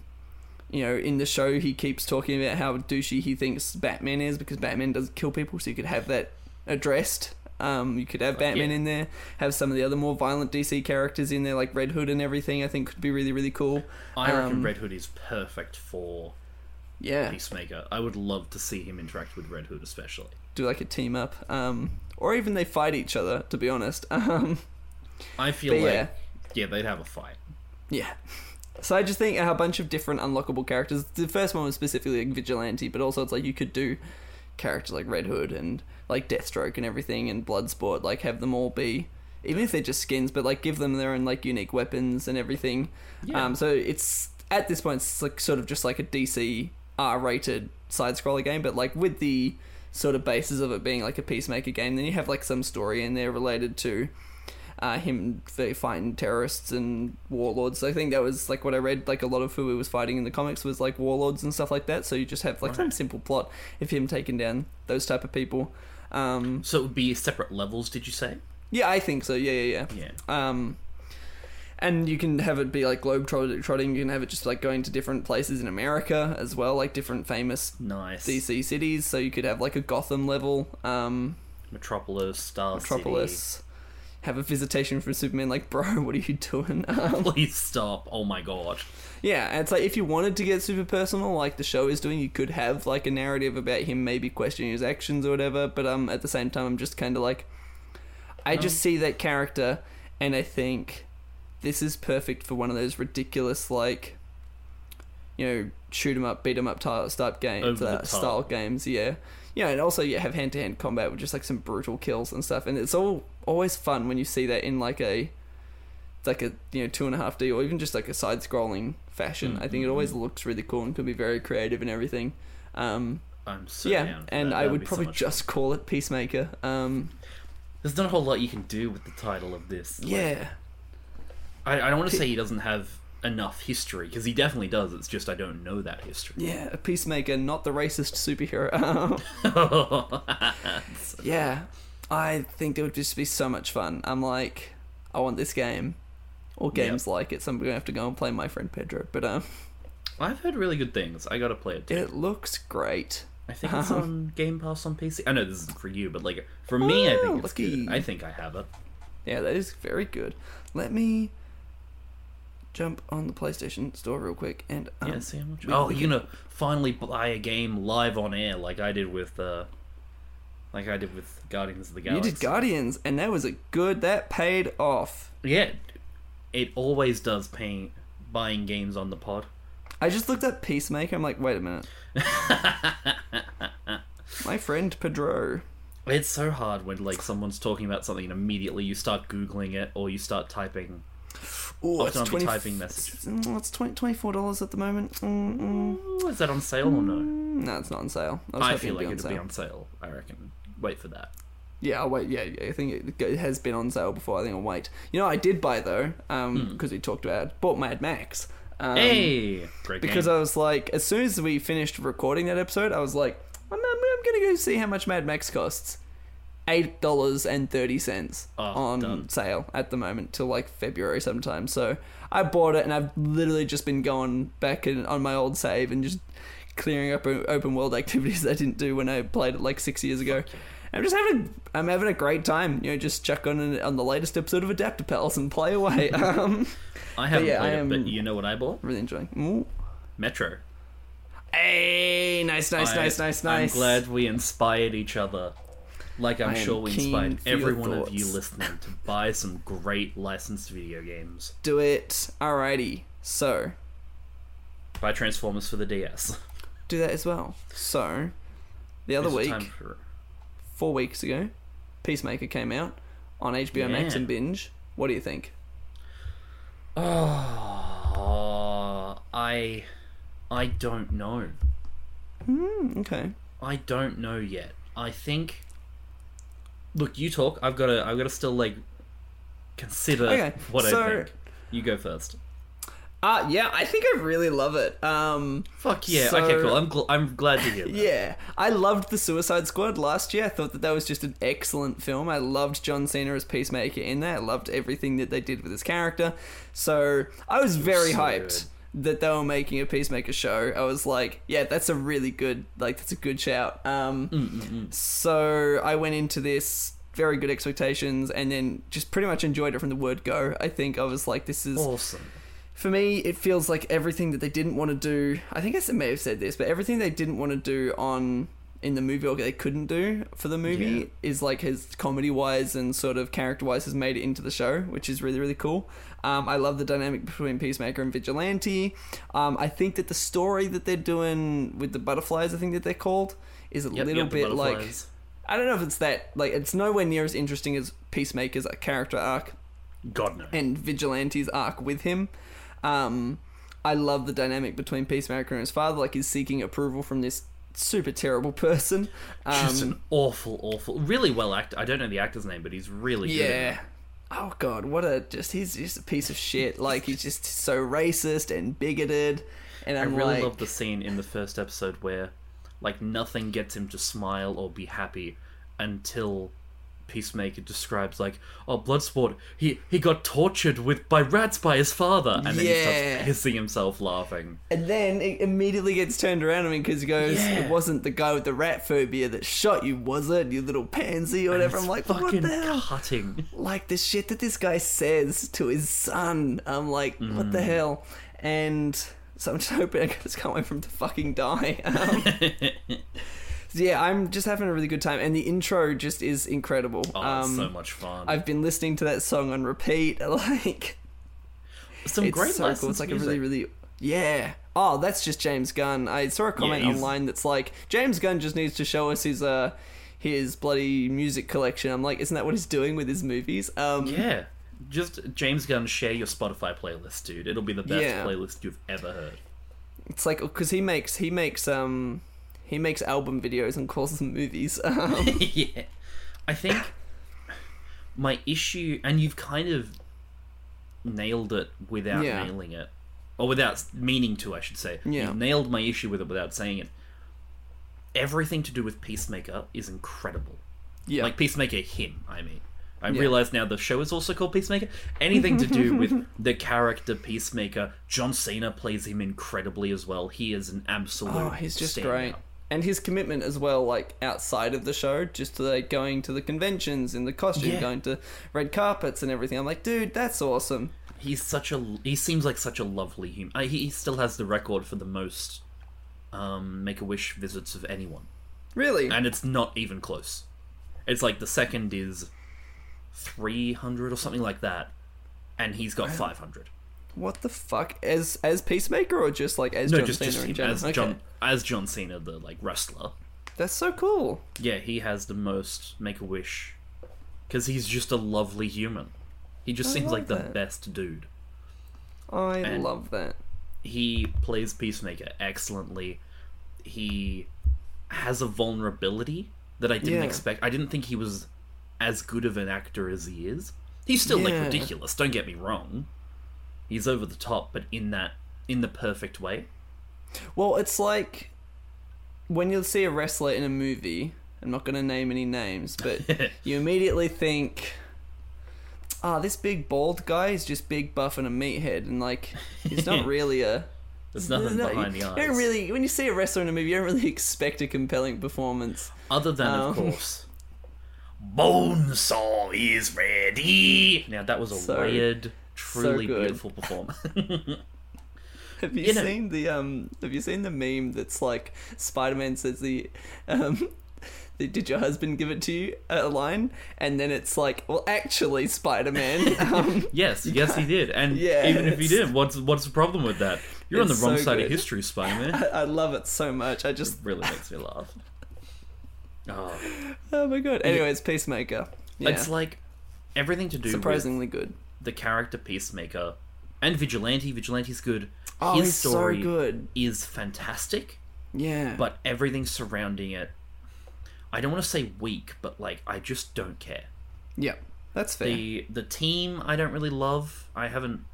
you know, in the show, he keeps talking about how douchey he thinks Batman is because Batman doesn't kill people, so you could have that addressed. Um, you could have Batman yeah. in there, have some of the other more violent DC characters in there, like Red Hood and everything. I think could be really, really cool. I reckon Um, Red Hood is perfect for Yeah, Peacemaker. I would love to see him interact with Red Hood, especially. do like a team up, um, or even they fight each other. To be honest, um, I feel like yeah. yeah. they'd have a fight. Yeah. So I just think a bunch of different unlockable characters. The first one was specifically like Vigilante, but also it's like you could do characters like Red Hood and like Deathstroke and everything and Bloodsport, like have them all be even if they're just skins, but like give them their own like unique weapons and everything. Yeah. Um, so it's at this point it's like sort of just like a DC R rated side scroller game, but like with the sort of basis of it being like a peacemaker game, then you have like some story in there related to uh, him fighting terrorists and warlords. I think that was like what I read. Like a lot of who he was fighting in the comics was like warlords and stuff like that. So you just have like some simple plot of him taking down those type of people. Um, So it would be separate levels, did you say? yeah, I think so. Yeah, yeah, yeah. Yeah. Um, and you can have it be like globe trotting. You can have it just like going to different places in America as well, like different famous Nice. DC cities. So you could have like a Gotham level, um, Metropolis, Star Metropolis. Have a visitation from Superman. Like, bro, what are you doing? Um, Please stop. Oh my god. Yeah, and it's like if you wanted to get super personal, like the show is doing, you could have like a narrative about him maybe questioning his actions or whatever. But um, at the same time, I'm just kind of like, I just see that character, and I think this is perfect for one of those ridiculous like, you know, shoot 'em up, beat 'em up type games, uh, top. style games. Yeah, yeah, and also you have hand to hand combat with just like some brutal kills and stuff, and it's all always fun when you see that in like a like a you know two and a half D or even just like a side scrolling fashion. I think it always looks really cool and can be very creative and everything. Um, I'm so yeah, and. I would so probably much just call it Peacemaker. Um. There's not a whole lot you can do with the title of this. Like, yeah, I, I don't want to say he doesn't have enough history because he definitely does. It's just I don't know that history. yeah, a Peacemaker, not the racist superhero. yeah, I think it would just be so much fun. I'm like, I want this game. Or games like it, so I'm gonna have to go and play my friend Pedro. But um, I've heard really good things. I gotta play it too. it looks great. I think it's on Game Pass on PC. I know this isn't for you, but like for me, I Oh, think it's lucky. good. I think I have it. Yeah, that is very good. Let me jump on the PlayStation Store real quick and um, yeah, see how much. Oh, you're gonna finally buy a game live on air like I did with uh, like I did with Guardians of the Galaxy. you did Guardians, and that was a good. That paid off. Yeah, it always does. Paying buying games on the pod. I just looked up Peacemaker. I'm like, wait a minute. My friend Pedro. It's so hard when like someone's talking about something and immediately you start googling it or you start typing. Oh, Often it's I'll be twenty. typing messages. Mm, It's four dollars at the moment. Mm, mm. Is that on sale or no? No, it's not on sale. I, I feel like it'll be on sale. I reckon. Wait for that. Yeah, I'll wait. Yeah, yeah, I think it, it has been on sale before. I think I'll wait. You know, I did buy though, um, because we talked about it, bought Mad Max. Um, hey, great because game. I was like, as soon as we finished recording that episode, I was like, I'm, I'm, I'm gonna go see how much Mad Max costs. Eight dollars and thirty cents Oh, on done. sale at the moment till like February sometime. So I bought it, and I've literally just been going back in, on my old save and just clearing up open world activities I didn't do when I played it like six years ago. I'm just having I'm having a great time. You know, just chuck on on the latest episode of Adaptapals and play away. um, I haven't yeah, played I it, but you know what I bought? really enjoying. Ooh. Metro. Hey, nice, nice, I- nice, nice, nice. I'm glad we inspired each other. Like I'm sure we inspired every one of you listening to buy some great licensed video games. Do it. Alrighty. So, Buy Transformers for the DS. do that as well. So, the other week, for- four weeks ago, Peacemaker came out on HBO Max and binge. What do you think? Oh, I, I don't know. Hmm, okay. I don't know yet. I think. Look, you talk. I've got to. I've got to still like consider Okay, what so- I think. You go first. Uh, yeah, I think I really love it. Um, Fuck yeah. So- okay, cool. I'm gl- I'm glad to hear that. yeah, I loved the Suicide Squad last year. I thought that that was just an excellent film. I loved John Cena as Peacemaker in that. I loved everything that they did with his character. So I was very So hyped that they were making a Peacemaker show. I was like, yeah, that's a really good, like, that's a good shout. Um, Mm-mm-mm. so I went into this very good expectations and then just pretty much enjoyed it from the word go. I think I was like, this is Awesome. for me, it feels like everything that they didn't want to do. I think I may have said this, but everything they didn't want to do on in the movie or they couldn't do for the movie Yeah. is like his comedy wise and sort of character wise has made it into the show, which is really really cool. Um, I love the dynamic between Peacemaker and Vigilante. Um, I think that the story that they're doing with the butterflies, I think that they're called, is a Yep, little yep, bit like. I don't know if it's that like it's nowhere near as interesting as Peacemaker's character arc God no. and Vigilante's arc with him. Um, I love the dynamic between Peacemaker and his father. Like he's seeking approval from this super terrible person. Just Um, an awful, awful, really well acted. I don't know the actor's name, but he's really good. yeah. it. Oh god, what a just he's just a piece of shit. Like he's just so racist and bigoted. And I I'm really like, love the scene in the first episode where, like, nothing gets him to smile or be happy until Peacemaker describes, like, oh, Bloodsport, he he got tortured with by rats by his father, and then Yeah. he starts pissing himself laughing. And then it immediately gets turned around on me because he goes, Yeah. "It wasn't the guy with the rat phobia that shot you, was it? You little pansy or whatever." I'm like, "What fucking the hell?" cutting. like the shit that this guy says to his son. I'm like, what the hell? And so I'm just hoping I just can't wait for him to fucking die. Um, yeah, I'm just having a really good time, and the intro just is incredible. Oh, um, so much fun. I've been listening to that song on repeat. Like, Some it's great so cool. It's like music. a really, really. Yeah. Oh, that's just James Gunn. I saw a comment he's- online that's like, James Gunn just needs to show us his uh his bloody music collection. I'm like, isn't that what he's doing with his movies? Um, Yeah. Just James Gunn, share your Spotify playlist, dude. It'll be the best Yeah. playlist you've ever heard. It's like because he makes he makes um he makes album videos and calls them movies. Um, yeah. I think my issue, and you've kind of nailed it without Yeah. nailing it, or without meaning to, I should say. Yeah. You've nailed my issue with it without saying it. Everything to do with Peacemaker is incredible. yeah, Like Peacemaker, him, I mean. I Yeah. realize now the show is also called Peacemaker. Anything to do with the character Peacemaker, John Cena plays him incredibly as well. He is an absolute. oh, he's just standout. great. And his commitment as well, like outside of the show, just to like going to the conventions in the costume, Yeah. going to red carpets and everything. I'm like, dude, that's awesome. He's such a. He seems like such a lovely human. Uh, he still has the record for the most um, Make a Wish visits of anyone, Really? and it's not even close. It's like the second is three hundred or something like that, and he's got five hundred. What the fuck? As as Peacemaker or just like as No, John just Cena just in general? as Okay. John as John Cena, the like wrestler. That's so cool. Yeah, he has the most Make a Wish because he's just a lovely human. He just I seems like the best dude. I And- love that. he plays Peacemaker excellently. He has a vulnerability that I didn't Yeah. expect. I didn't think he was as good of an actor as he is. He's still like ridiculous. Don't get me wrong. He's over the top, but in that in the perfect way. Well, it's like when you see a wrestler in a movie. I'm not going to name any names, but you immediately think, "Ah, this big bald guy is just big, buff, and a meathead," and like he's not really a. There's nothing no- behind the you eyes. don't really when you see a wrestler in a movie, you don't really expect a compelling performance. Other than, of Um, course, Bonesaw is ready. Now that was a So- layered, truly good. beautiful performance. Have you, You know- seen the um? Have you seen the meme that's like Spider-Man says the um. Did your husband give it to you? A line, and then it's like, well, actually, Spider-Man. Um, yes, yes, he did. And Yeah, even if he did, what's what's the problem with that? You're on the wrong so side good. of history, Spider-Man. I, I love it so much. I It just really makes me laugh. Oh, oh my god. Anyways, Peacemaker. Yeah. it's like everything to do with surprisingly good. The character Peacemaker and Vigilante. Vigilante's good. Oh, His he's story so good. is fantastic, Yeah. but everything surrounding it, I don't want to say weak, but like I just don't care. yeah, that's fair. The the team I don't really love. I haven't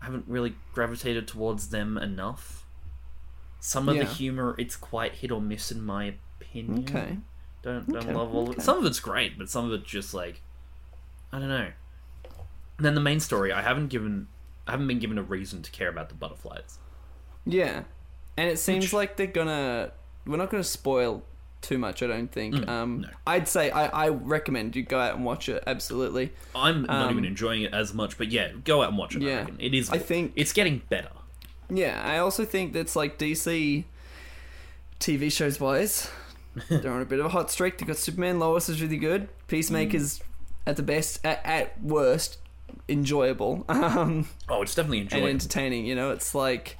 I haven't really gravitated towards them enough. Some of Yeah. the humor it's quite hit or miss in my opinion. okay. Don't don't Okay, love all of okay. it. Some of it's great, but some of it's just like I don't know. And then the main story, I haven't given I haven't been given a reason to care about the butterflies. Yeah, and it seems Which- like they're gonna. We're not gonna spoil too much. I don't think. Mm, um, no. I'd say I, I recommend you go out and watch it. Absolutely. I'm not Um, even enjoying it as much, but yeah, go out and watch it. I Yeah. reckon. It is. I think- it's getting better. Yeah, I also think that's like DC TV shows wise. they're on a bit of a hot streak. They got Superman. Lois is really good. Peacemaker's Mm. at the best. At, at worst, enjoyable. Um, Oh, it's definitely enjoyable and entertaining. You know, it's like.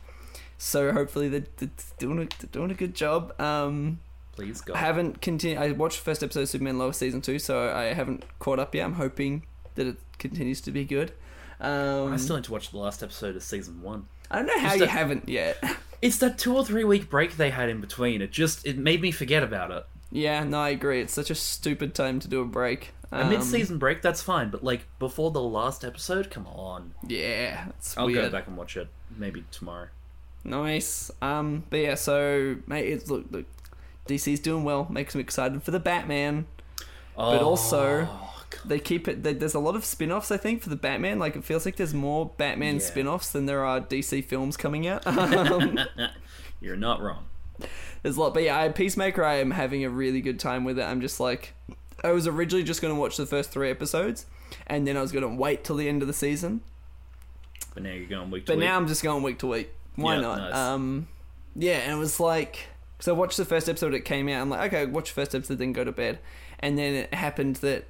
So hopefully they're, they're doing a, they're doing a good job. Um, Please go. I haven't continued. I watched the first episode of Superman Lois season two, so I haven't caught up yet. I'm hoping that it continues to be good. Um, I still need to watch the last episode of season one. I don't know how you a- haven't yet. It's that two or three week break they had in between. It just it made me forget about it. yeah, no, I agree. It's such a stupid time to do a break. A Um, mid season break, that's fine, but like before the last episode, come on. Yeah, it's I'll weird. go back and watch it maybe tomorrow. Nice. Um, but yeah, so mate, it's look, look, DC's doing well. Makes me excited for the Batman. But also- Oh, God. They keep it. They, there's a lot of spin-offs, I think, for the Batman. Like it feels like there's more Batman Yeah. spin-offs than there are DC films coming out. Um, you're not wrong. There's a lot, but yeah, I, Peacemaker, I am having a really good time with it. I'm just like, I was originally just going to watch the first three episodes, and then I was going to wait till the end of the season. But now you're going week to But week. now I'm just going week to week. Why Yeah, not? nice. Um, yeah, and it was like, because I watched the first episode, it came out. I'm like, okay, watch the first episode, then go to bed. And then it happened that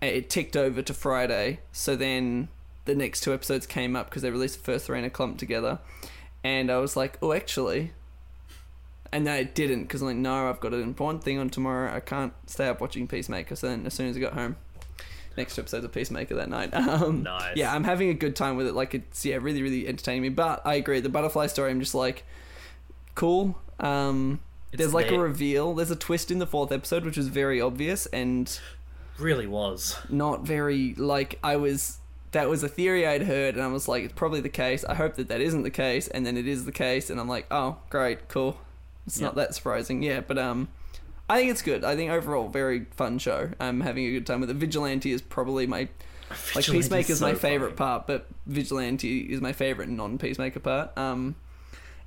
it ticked over to Friday. So then the next two episodes came up because they released the first three in a clump together. And I was like, oh, actually. And then I didn't because I'm like, no, I've got an important thing on tomorrow. I can't stay up watching Peacemaker. So then as soon as I got home, next two episodes of Peacemaker that night. Um, Nice. Yeah, I'm having a good time with it. Like it's yeah, really, really entertaining me. But I agree, the butterfly story. I'm just like, cool. Um, there's like a reveal. There's a twist in the fourth episode, which was very obvious and really was. not very like I was. That was a theory I'd heard, and I was like, it's probably the case. I hope that that isn't the case, and then it is the case, and I'm like, oh, great, cool. It's not that surprising, yeah. But um, I think it's good. I think overall, very fun show. I'm having a good time with it. Vigilante is probably my like Vigilante's Peacemaker is so my favorite funny. part, but Vigilante is my favorite non-Peacemaker part. Um,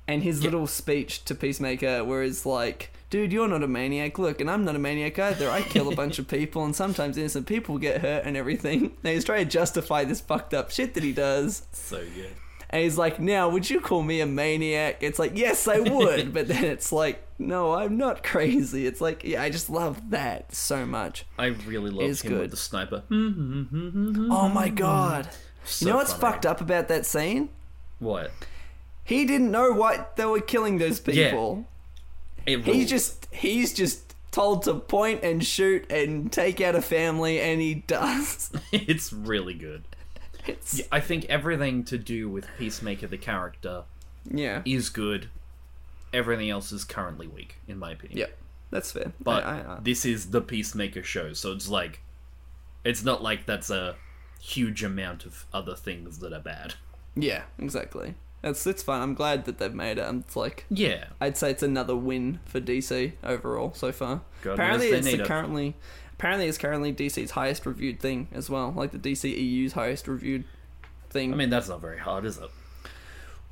and his Yeah. little speech to Peacemaker, where he's like, "Dude, you're not a maniac. Look, and I'm not a maniac either. I kill a bunch of people, and sometimes innocent people get hurt and everything." And he's trying to justify this fucked up shit that he does. So good. And he's like, "Now, would you call me a maniac?" It's like, "Yes, I would," but then it's like, "No, I'm not crazy." It's like, yeah, I just love that so much. I really love him good. with the sniper. Oh my god. So you know what's funny. fucked up about that scene? What? He didn't know why they were killing those people. It He's just he's just told to point and shoot and take out a family and he does. it's really good. It's, Yeah, I think everything to do with Peacemaker the character yeah. is good. Everything else is currently weak, in my opinion. Yeah, That's fair. But I, I, I, this is the Peacemaker show, so it's like it's not like that's a huge amount of other things that are bad. yeah, exactly. That's it's fun. I'm glad that they've made it. I'm it's like Yeah. I'd say it's another win for DC overall so far. God apparently, it's they the it. currently apparently it's currently DC's highest reviewed thing as well, like the DC EU's highest reviewed thing. I mean, that's not very hard, is it?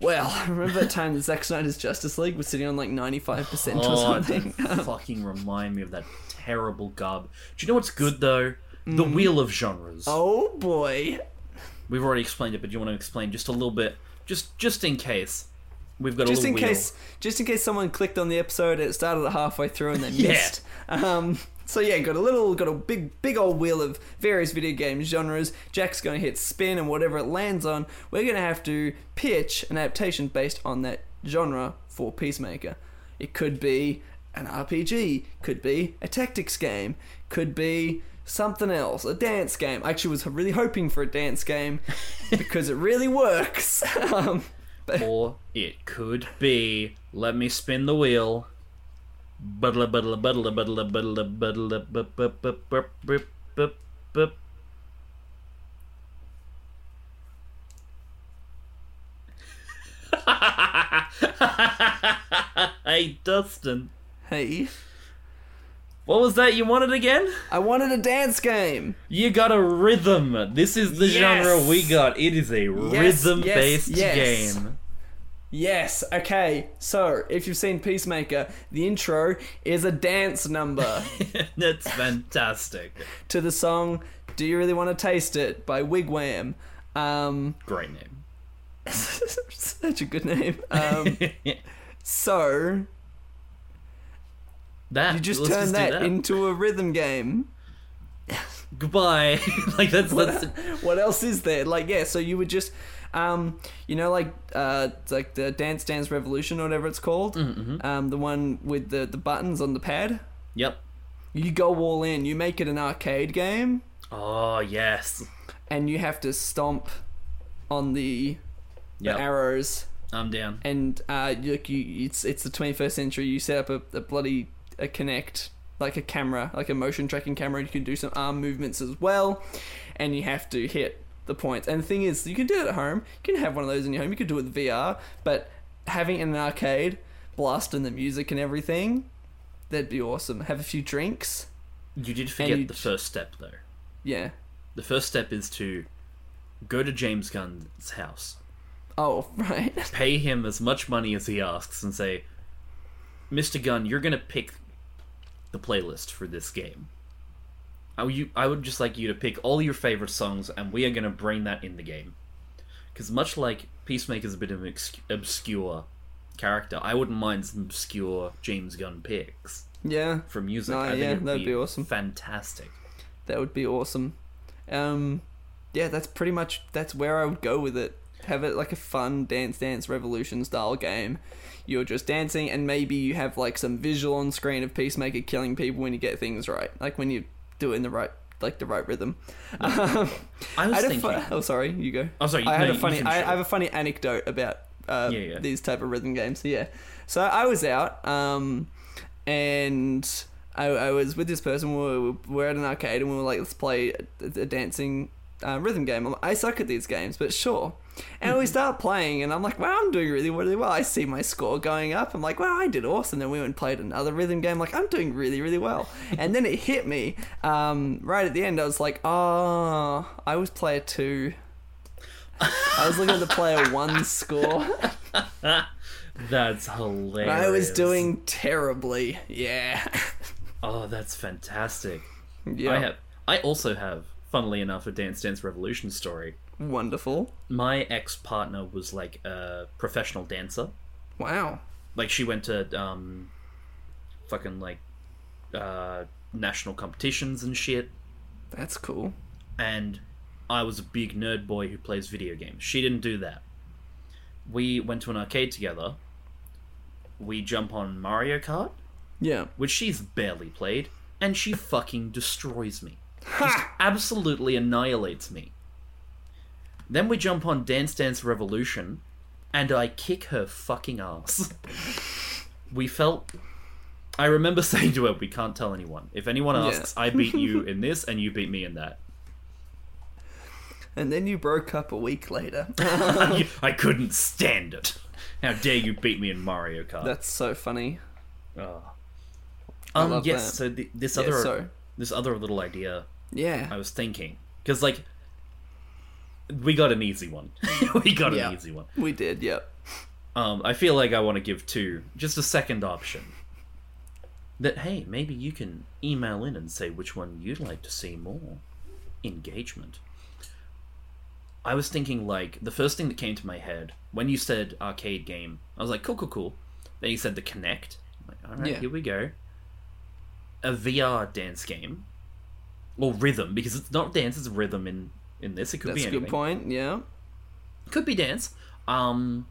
well, remember that time that Zack Snyder's Justice League was sitting on like 95% or Oh, something? fucking remind me of that terrible gub. Do you know what's good though? The wheel of genres. Mm. oh boy. We've already explained it, but you want to explain just a little bit, just just in case. We've got a just little in wheel. case just in case someone clicked on the episode and it started halfway through and they Yeah. missed um So yeah, got a little, got a big, big old wheel of various video game genres. Jack's going to hit spin, and whatever it lands on, we're going to have to pitch an adaptation based on that genre for Peacemaker. It could be an RPG, could be a tactics game, could be something else, a dance game. I actually was really hoping for a dance game because it really works. um, but Or it could be. Let me spin the wheel. Buddle buddle buddle buddle buddle buddle bup bup. Hey Dustin, hey, what was that you wanted again? I wanted a dance game. You got a rhythm. This is the Yes. genre we got. It is a rhythm-based yes. game. Yes, okay. So, if you've seen Peacemaker, the intro is a dance number That's fantastic. to the song Do You Really Want to Taste It by Wigwam. Um, Great name. such a good name. Um, so, that you just turn do that, into a rhythm game. Goodbye. like that's that's what else is there? Like, yeah, so you would just, um, you know, like, uh, like the Dance Dance Revolution or whatever it's called, Mm-hmm. um, the one with the the buttons on the pad. Yep. You go all in. You make it an arcade game, Oh yes. and you have to stomp on the, the arrows. I'm down. And uh, you, you, it's it's the 21st century. You set up a, a bloody a Kinect, like a camera, like a motion tracking camera. and You can do some arm movements as well, and you have to hit the points. And the thing is, you can do it at home. You can have one of those in your home. You could do it with VR, but having it in an arcade, blasting the music and everything, that'd be awesome. Have a few drinks. You did forget you the first step though. Yeah. The first step is to go to James Gunn's house, Oh right. pay him as much money as he asks, and say, "Mr. Gunn, you're gonna pick the playlist for this game. I, you, I would just like you to pick all your favorite songs, and we are gonna bring that in the game. Because much like Peacemaker's a bit of an obscure character, I wouldn't mind some obscure James Gunn picks yeah. for music. No, I yeah, that'd be awesome. Fantastic. That would be awesome. Um, yeah, that's pretty much that's where I would go with it. Have it like a fun Dance Dance Revolution style game. You're just dancing, and maybe you have like some visual on screen of Peacemaker killing people when you get things right, like when you do it in the right, like the right rhythm. Um, I was a thinking. fu- oh, sorry, you go. Oh, sorry, I no, had a funny. I, I have a funny anecdote about uh, Yeah, yeah. these type of rhythm games. Yeah. So I was out, um, and I, I was with this person. We were, we were at an arcade, and we were like, "Let's play a, a dancing uh, rhythm game." I'm like, I suck at these games, but sure. And we start playing, and I'm like, "Wow, I'm doing really, really well." I see my score going up. I'm like, "Wow, I did awesome." Then we went and played another rhythm game. Like, I'm doing really, really well. and then it hit me um, right at the end. I was like, "Oh, I was player two. I was looking at the player one score. That's hilarious. I was doing terribly. Yeah. Oh, that's fantastic. yeah. I have. I also have, funnily enough, a Dance Dance Revolution story. Wonderful. My ex partner was like a professional dancer. Wow. Like she went to um, fucking like uh, national competitions and shit. That's cool. and I was a big nerd boy who plays video games. She didn't do that. We went to an arcade together. We jump on Mario Kart, Yeah. which she's barely played, and she fucking destroys me. Ha! Absolutely annihilates me. Then we jump on Dance Dance Revolution, and I kick her fucking ass. we felt. I remember saying to her, "We can't tell anyone. If anyone Yeah. asks, I beat you in this, and you beat me in that." And then you broke up a week later. I, couldn't stand it. How dare you beat me in Mario Kart? That's so funny. Oh. I Um. yes. that. So the, this Yeah, other so- this other little idea Yeah. I was thinking because like we got an easy one. we got Yeah. an easy one. We did, yep. Um. I feel like I want to give two just a second option. That hey, maybe you can email in and say which one you'd like to see more engagement. I was thinking like the first thing that came to my head when you said arcade game, I was like, cool, cool, cool. Then you said the Kinect. Like, all right, Yeah. here we go. a VR dance game or rhythm because it's not dance, it's rhythm in in this. It could That's be a good point. Yeah. Could be dance. Um,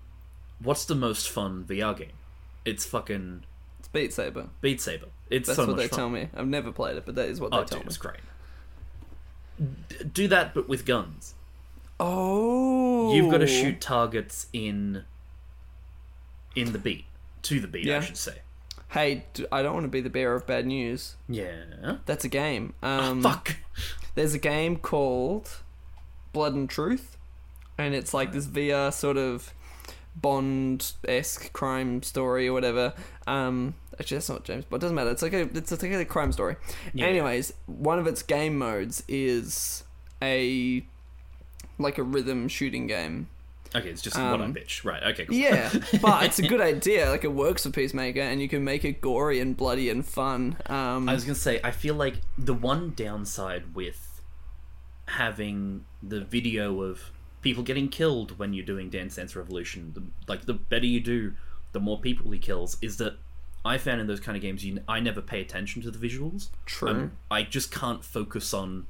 what's the most fun VR game? It's fucking It's Beat Saber. Beat Saber. It's That's so what they fun. tell me. I've never played it, but that is what they Oh, tell dude, me. it's great. D- do that, but with guns. Oh. You've got to shoot targets in in the beat to the beat, I should say. Hey, I don't want to be the bearer of bad news. Yeah. That's a game. Um, Fuck. There's a game called Blood and Truth, and it's like this VR sort of Bond esque crime story or whatever. Um, actually, that's not James, but it doesn't matter. It's like a it's like a crime story. Yeah. Anyways, one of its game modes is a like a rhythm shooting game. Okay, it's just what I Um, bitch. Right. Okay. Cool. Yeah, but it's a good idea. Like it works for Peacemaker, and you can make it gory and bloody and fun. Um, I was gonna say, I feel like the one downside with having the video of people getting killed when you're doing Dance Dance Revolution, the, like the better you do, the more people he kills, is that I found in those kind of games, you, I never pay attention to the visuals. True. Um, I just can't focus on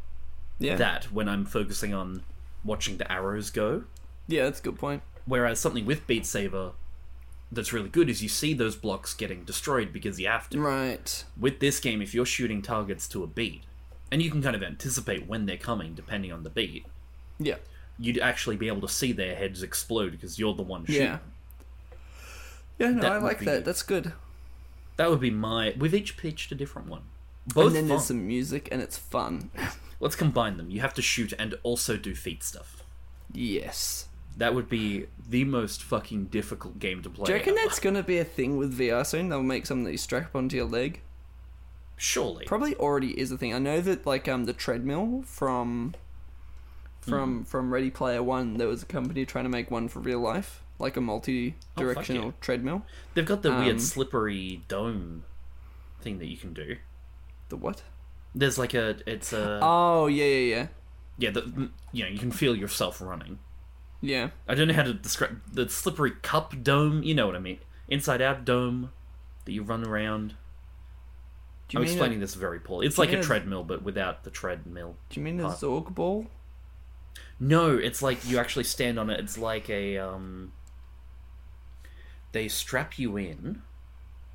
yeah, that when I'm focusing on watching the arrows go. yeah, that's a good point. Whereas something with Beat Saber that's really good is you see those blocks getting destroyed because you have to. Right. With this game, if you're shooting targets to a beat, and you can kind of anticipate when they're coming depending on the beat, Yeah. you'd actually be able to see their heads explode because you're the one shooting. Yeah. Yeah, no, That I like be- that. That's good. That would be my. We've each pitched a different one. Both and then fun. there's some music, and it's fun. Let's combine them. You have to shoot and also do feet stuff. yes. That would be the most fucking difficult game to play. Do you reckon ever. that's gonna be a thing with VR soon? They'll make something that you strap onto your leg. surely? Probably already is a thing. I know that like um the treadmill from From from Ready Player One, there was a company trying to make one for real life, like a multi-directional Oh, yeah. treadmill. They've got the Um, weird slippery dome thing that you can do. The what? There's like a it's a Oh yeah yeah yeah yeah the you know you can feel yourself running. yeah. I don't know how to describe the slippery cup dome. You know what I mean? Inside out dome that you run around. Do you I'm explaining a, this very poorly. It's like a a- treadmill but without the treadmill. Do you mean a part. Zorb ball? No, it's like you actually stand on it. It's like a um. They strap you in,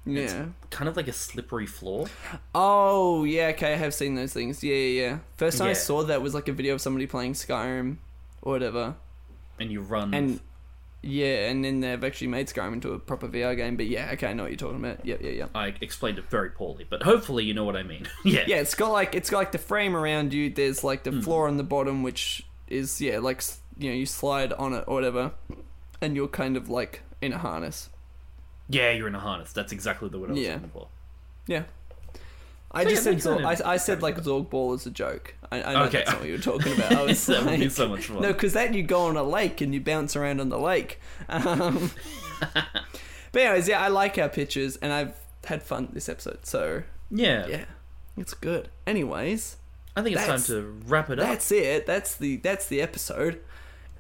Yeah. kind of like a slippery floor. Oh yeah, okay, I have seen those things. Yeah, yeah, yeah. First time I Yeah. saw that was like a video of somebody playing Skyrim or whatever. and you run. And yeah, and then they've actually made Skyrim into a proper VR game. But yeah, okay, I know what you're talking about. Yep, yeah, yeah. I explained it very poorly, but hopefully you know what I mean. yeah. Yeah, it's got like it's got like the frame around you. There's like the Hmm. floor on the bottom, which is yeah, like you know you slide on it or whatever, and you're kind of like in a harness. Yeah, you're in a harness. That's exactly the word I was Yeah. looking for. Yeah. I So, just yeah, said Zorb. I, I said like Zorb ball as a joke. I, I know Okay. that's not what you were talking about. I was that would be so much fun. No, because then you go on a lake and you bounce around on the lake. Um, but anyways, yeah, I like our pictures and I've had fun this episode. So yeah. yeah, it's good. Anyways, I think it's time to wrap it up. that's it. That's the that's the episode.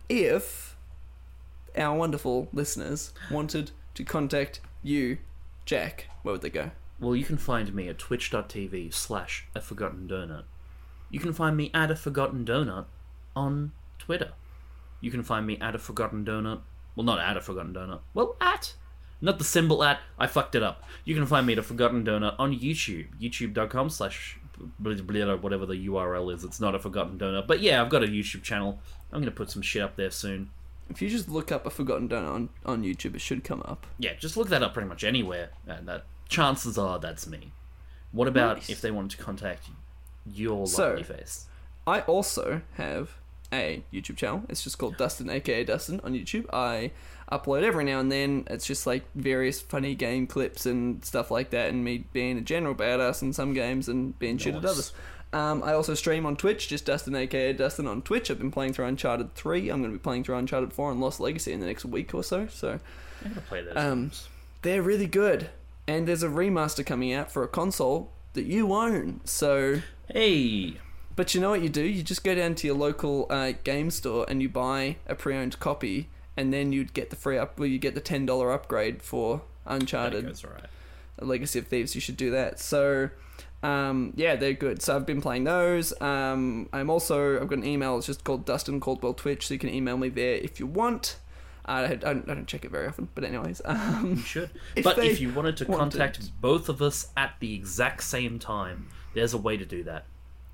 If our wonderful listeners wanted to contact you, Jack, where would they go? Well, you can find me at twitch.tv slash a forgotten donut. You can find me at a forgotten donut on Twitter. You can find me at a forgotten donut. Well, not at a forgotten donut. Well, at. Not the symbol at. I fucked it up. You can find me at a forgotten donut on YouTube. YouTube.com slash whatever the URL is. It's not a forgotten donut. But yeah, I've got a YouTube channel. I'm going to put some shit up there soon. If you just look up a forgotten donut on, on YouTube, it should come up. Yeah, just look that up pretty much anywhere, and that chances are that's me. What about Nice. if they wanted to contact your So- lovely face? I also have a YouTube channel. It's just called Dustin, aka Dustin, on YouTube. I upload every now and then. It's just like various funny game clips and stuff like that, and me being a general badass in some games and being shit at others. Um, I also stream on Twitch, just Dustin, aka Dustin, on Twitch. I've been playing through Uncharted 3. I'm going to be playing through Uncharted 4 and Lost Legacy in the next week or so. So I'm gonna play those. Um, they're really good. And there's a remaster coming out for a console that you own. So Hey, but you know what you do? You just go down to your local uh, game store and you buy a pre-owned copy, and then you'd get the free up. Well, you get the ten dollar upgrade for Uncharted. goes alright. Legacy of Thieves, you should do that. So, um, yeah, they're good. So I've been playing those. Um, I'm also I've got an email. It's just called Dustin Caldwell Twitch, so you can email me there if you want. I don't, I don't, check it very often, but anyways, um, You should. If but if you wanted to wanted. contact both of us at the exact same time, there's a way to do that.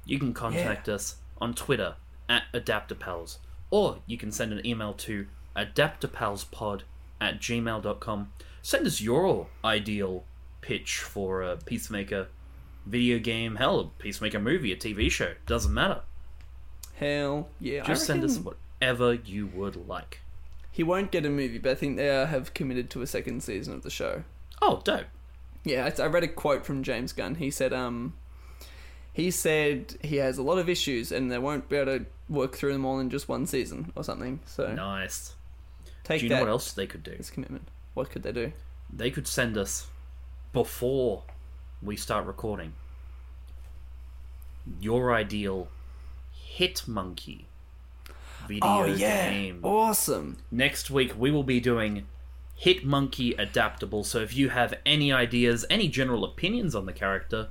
You can contact us on Twitter at Adaptapals, or you can send an email to adaptapalspod at gmail.com. Send us your ideal pitch for a Peacemaker video game, hell, a Peacemaker movie, a TV show, doesn't matter. hell yeah. Just send us whatever you would like. He won't get a movie, but I think they have committed to a second season of the show. Oh, dope. Yeah, I read a quote from James Gunn. He said, um, he said he has a lot of issues and they won't be able to work through them all in just one season or something. So Nice. take Do you that know what else they could do? as commitment. What could they do? they could send us before we start recording your ideal hit monkey video Oh yeah, game awesome. next week we will be doing hit monkey Adaptapal so if you have any ideas any general opinions on the character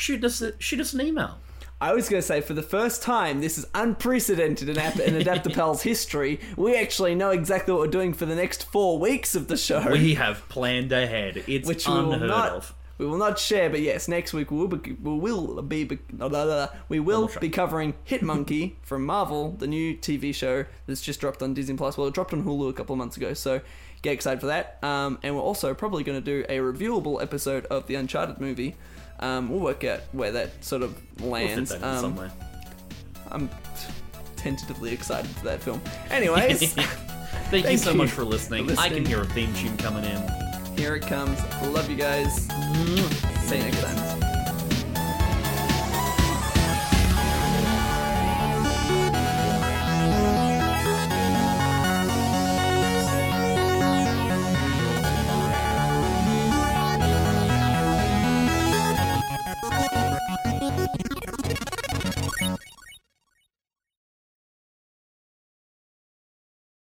shoot us a, shoot us an email I was going to say, for the first time, this is unprecedented in, App- in Adaptapal's history. We actually know exactly what we're doing for the next four weeks of the show. we have planned ahead it's which we will unheard not of we will not share. But yes, next week we will be, we will be, be blah, blah, blah. we will be covering Hitmonkey from Marvel, the new TV show that's just dropped on Disney Plus. Well, it dropped on Hulu a couple of months ago, so get excited for that. Um, and we're also probably going to do a reviewable episode of the Uncharted movie. Um, we'll work out where that sort of we'll lands. um, somewhere I'm tentatively excited for that film. Anyways, Thank, you so you much for listening. for I can hear a theme tune coming in. here it comes. Love you guys. See you next time.